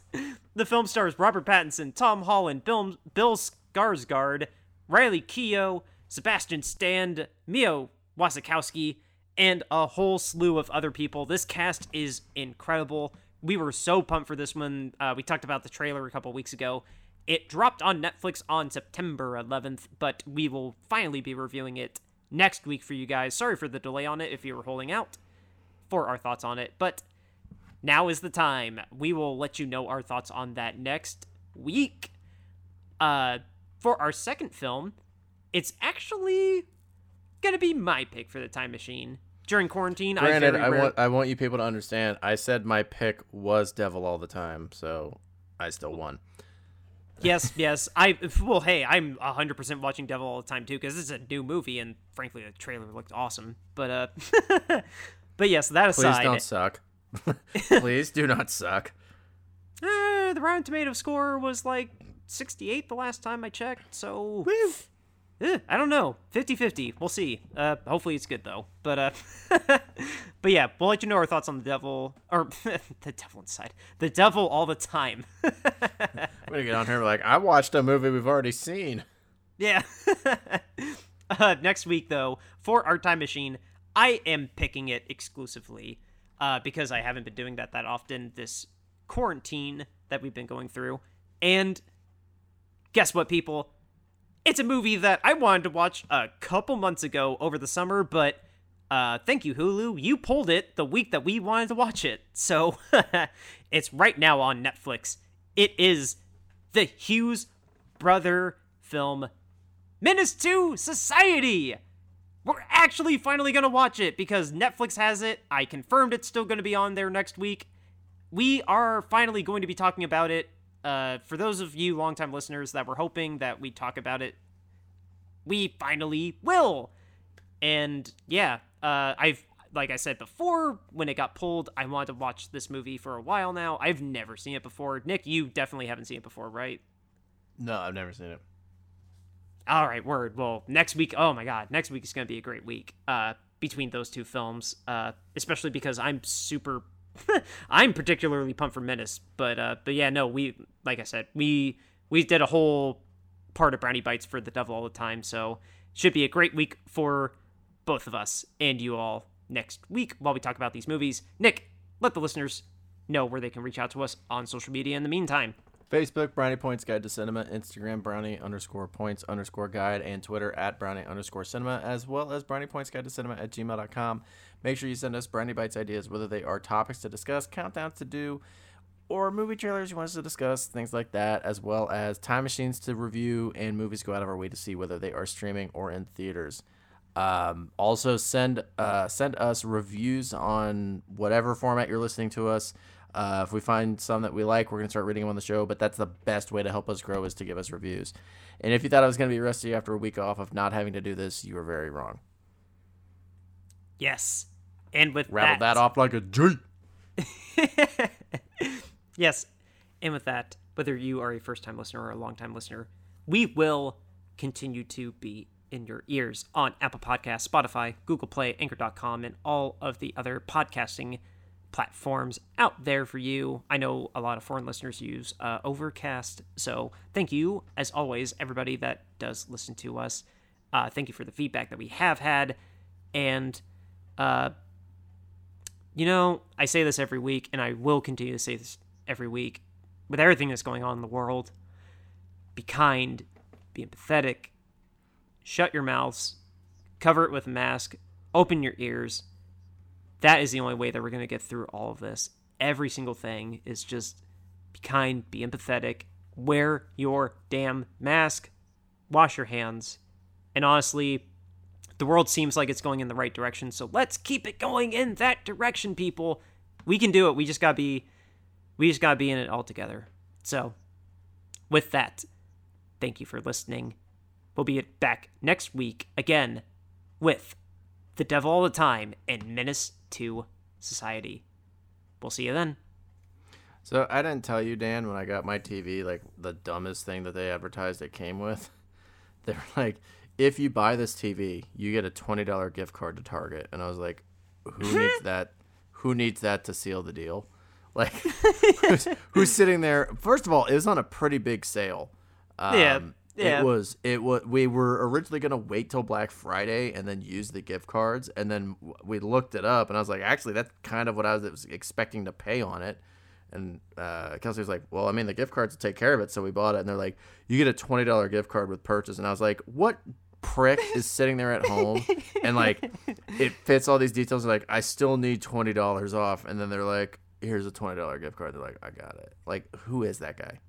The film stars Robert Pattinson, Tom Holland, Bill, Bill Skarsgård, Riley Keough, Sebastian Stan, Mia Wasikowska, and a whole slew of other people. This cast is incredible. We were so pumped for this one. Uh, we talked about the trailer a couple weeks ago. It dropped on Netflix on September 11th, but we will finally be reviewing it next week for you guys. Sorry for the delay on it if you were holding out for our thoughts on it, but now is the time. We will let you know our thoughts on that next week. Uh, for our second film, it's actually gonna be my pick for the time machine. During quarantine, Granted, I, I rare- want I want you people to understand. I said my pick was devil all the time, so I still won. yes, yes. I well, hey, I'm 100% watching Devil all the time too because it's a new movie and frankly the trailer looked awesome. But uh, but yes, that aside, Please don't suck. Please do not suck. eh, the Rotten Tomato score was like 68 the last time I checked. So Eh, I don't know. 50-50. We'll see. Uh, hopefully it's good though. But uh, but yeah, we'll let you know our thoughts on the devil or the devil inside. The devil all the time. I'm gonna get on here like I watched a movie we've already seen. yeah. uh, next week though, for our time machine, I am picking it exclusively uh, because I haven't been doing that that often this quarantine that we've been going through. And guess what, people? It's a movie that I wanted to watch a couple months ago over the summer, but uh, thank you, Hulu. You pulled it the week that we wanted to watch it. So it's right now on Netflix. It is the Hughes brother film Menace to Society. We're actually finally going to watch it because Netflix has it. I confirmed it's still going to be on there next week. We are finally going to be talking about it. Uh, for those of you longtime listeners that were hoping that we talk about it, we finally will. And yeah, uh, I've like I said before, when it got pulled, I wanted to watch this movie for a while now. I've never seen it before. Nick, you definitely haven't seen it before, right? No, I've never seen it. All right, word. Well, next week, oh my god, next week is going to be a great week uh, between those two films, uh, especially because I'm super, I'm particularly pumped for Menace. But uh, but yeah, no, we like I said, we we did a whole part of Brownie Bites for the Devil all the time, so should be a great week for both of us and you all next week while we talk about these movies. Nick, let the listeners know where they can reach out to us on social media in the meantime. Facebook, Brownie Points Guide to Cinema, Instagram, Brownie underscore points underscore guide, and Twitter at Brownie underscore cinema, as well as Brownie Points Guide to Cinema at gmail.com. Make sure you send us Brownie Bites ideas, whether they are topics to discuss, countdowns to do, or movie trailers you want us to discuss, things like that, as well as time machines to review and movies go out of our way to see whether they are streaming or in theaters. Um, also, send uh, send us reviews on whatever format you're listening to us. Uh, if we find some that we like, we're gonna start reading them on the show. But that's the best way to help us grow is to give us reviews. And if you thought I was gonna be rusty after a week off of not having to do this, you were very wrong. Yes, and with Rattled that off like a G. yes. And with that, whether you are a first time listener or a long time listener, we will continue to be in your ears on Apple Podcasts, Spotify, Google Play, Anchor.com, and all of the other podcasting platforms out there for you. I know a lot of foreign listeners use uh, Overcast, so thank you, as always, everybody that does listen to us. Uh, thank you for the feedback that we have had. And, uh, you know, I say this every week, and I will continue to say this every week. With everything that's going on in the world, be kind, be empathetic, shut your mouths, cover it with a mask, open your ears. That is the only way that we're going to get through all of this. Every single thing is just be kind, be empathetic, wear your damn mask, wash your hands. And honestly, the world seems like it's going in the right direction, so let's keep it going in that direction, people. We can do it. We just got to be we just got to be in it all together. So, with that, thank you for listening. We'll be back next week again with The Devil All the Time and Menace to Society. We'll see you then. So I didn't tell you, Dan, when I got my TV, like the dumbest thing that they advertised it came with. They were like, if you buy this TV, you get a twenty dollar gift card to Target, and I was like, who needs that? Who needs that to seal the deal? Like, who's, who's sitting there? First of all, it was on a pretty big sale. Um, Yeah, yeah. It was. It was. We were originally gonna wait till Black Friday and then use the gift cards, and then we looked it up, and I was like, actually, that's kind of what I was expecting to pay on it. And uh, Kelsey was like, "Well, I mean, the gift cards will take care of it, so we bought it." And they're like, "You get a twenty dollar gift card with purchase." And I was like, "What prick is sitting there at home and like it fits all these details? Like, I still need twenty dollars off." And then they're like, "Here's a twenty dollar gift card." They're like, "I got it." Like, who is that guy?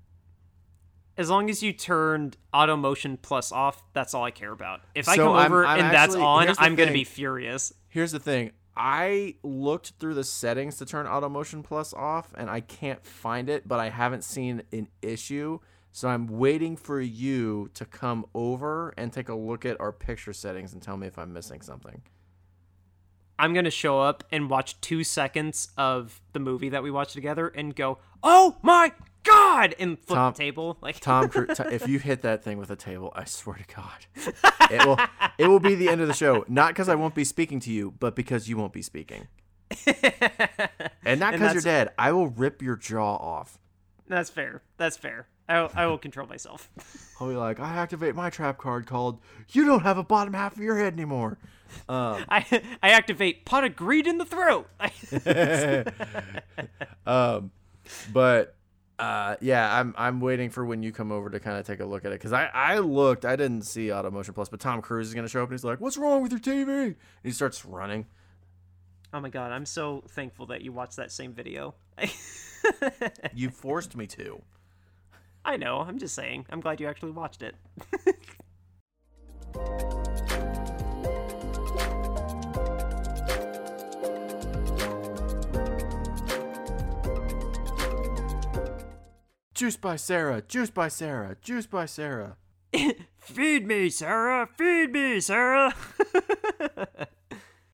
As long as you turned auto motion plus off, that's all I care about. If I So come I'm- over I'm and that's on, I'm going to be furious. Here's the thing. I looked through the settings to turn auto motion plus off and I can't find it, but I haven't seen an issue. So I'm waiting for you to come over and take a look at our picture settings and tell me if I'm missing something. I'm going to show up and watch two seconds of the movie that we watched together and go, oh my God! And flip Tom- the table. Like, Tom, Cru- t- if you hit that thing with a table, I swear to God, it will it will be the end of the show. Not because I won't be speaking to you, but because you won't be speaking. And not because you're dead. I will rip your jaw off. that's fair. That's fair. I, will- I will control myself. I'll be like, I activate my trap card called "You don't have a bottom half of your head anymore." Um, I I activate pot of greed in the throat. um, but uh, yeah, I'm I'm waiting for when you come over to kind of take a look at it because I I looked, I didn't see Auto Motion Plus, but Tom Cruise is gonna show up and he's like, "What's wrong with your TV?" And he starts running. oh my God! I'm so thankful that you watched that same video. You forced me to. I know. I'm just saying. I'm glad you actually watched it. Juice by Sarah, juice by Sarah, juice by Sarah. Feed me, Sarah. Feed me, Sarah.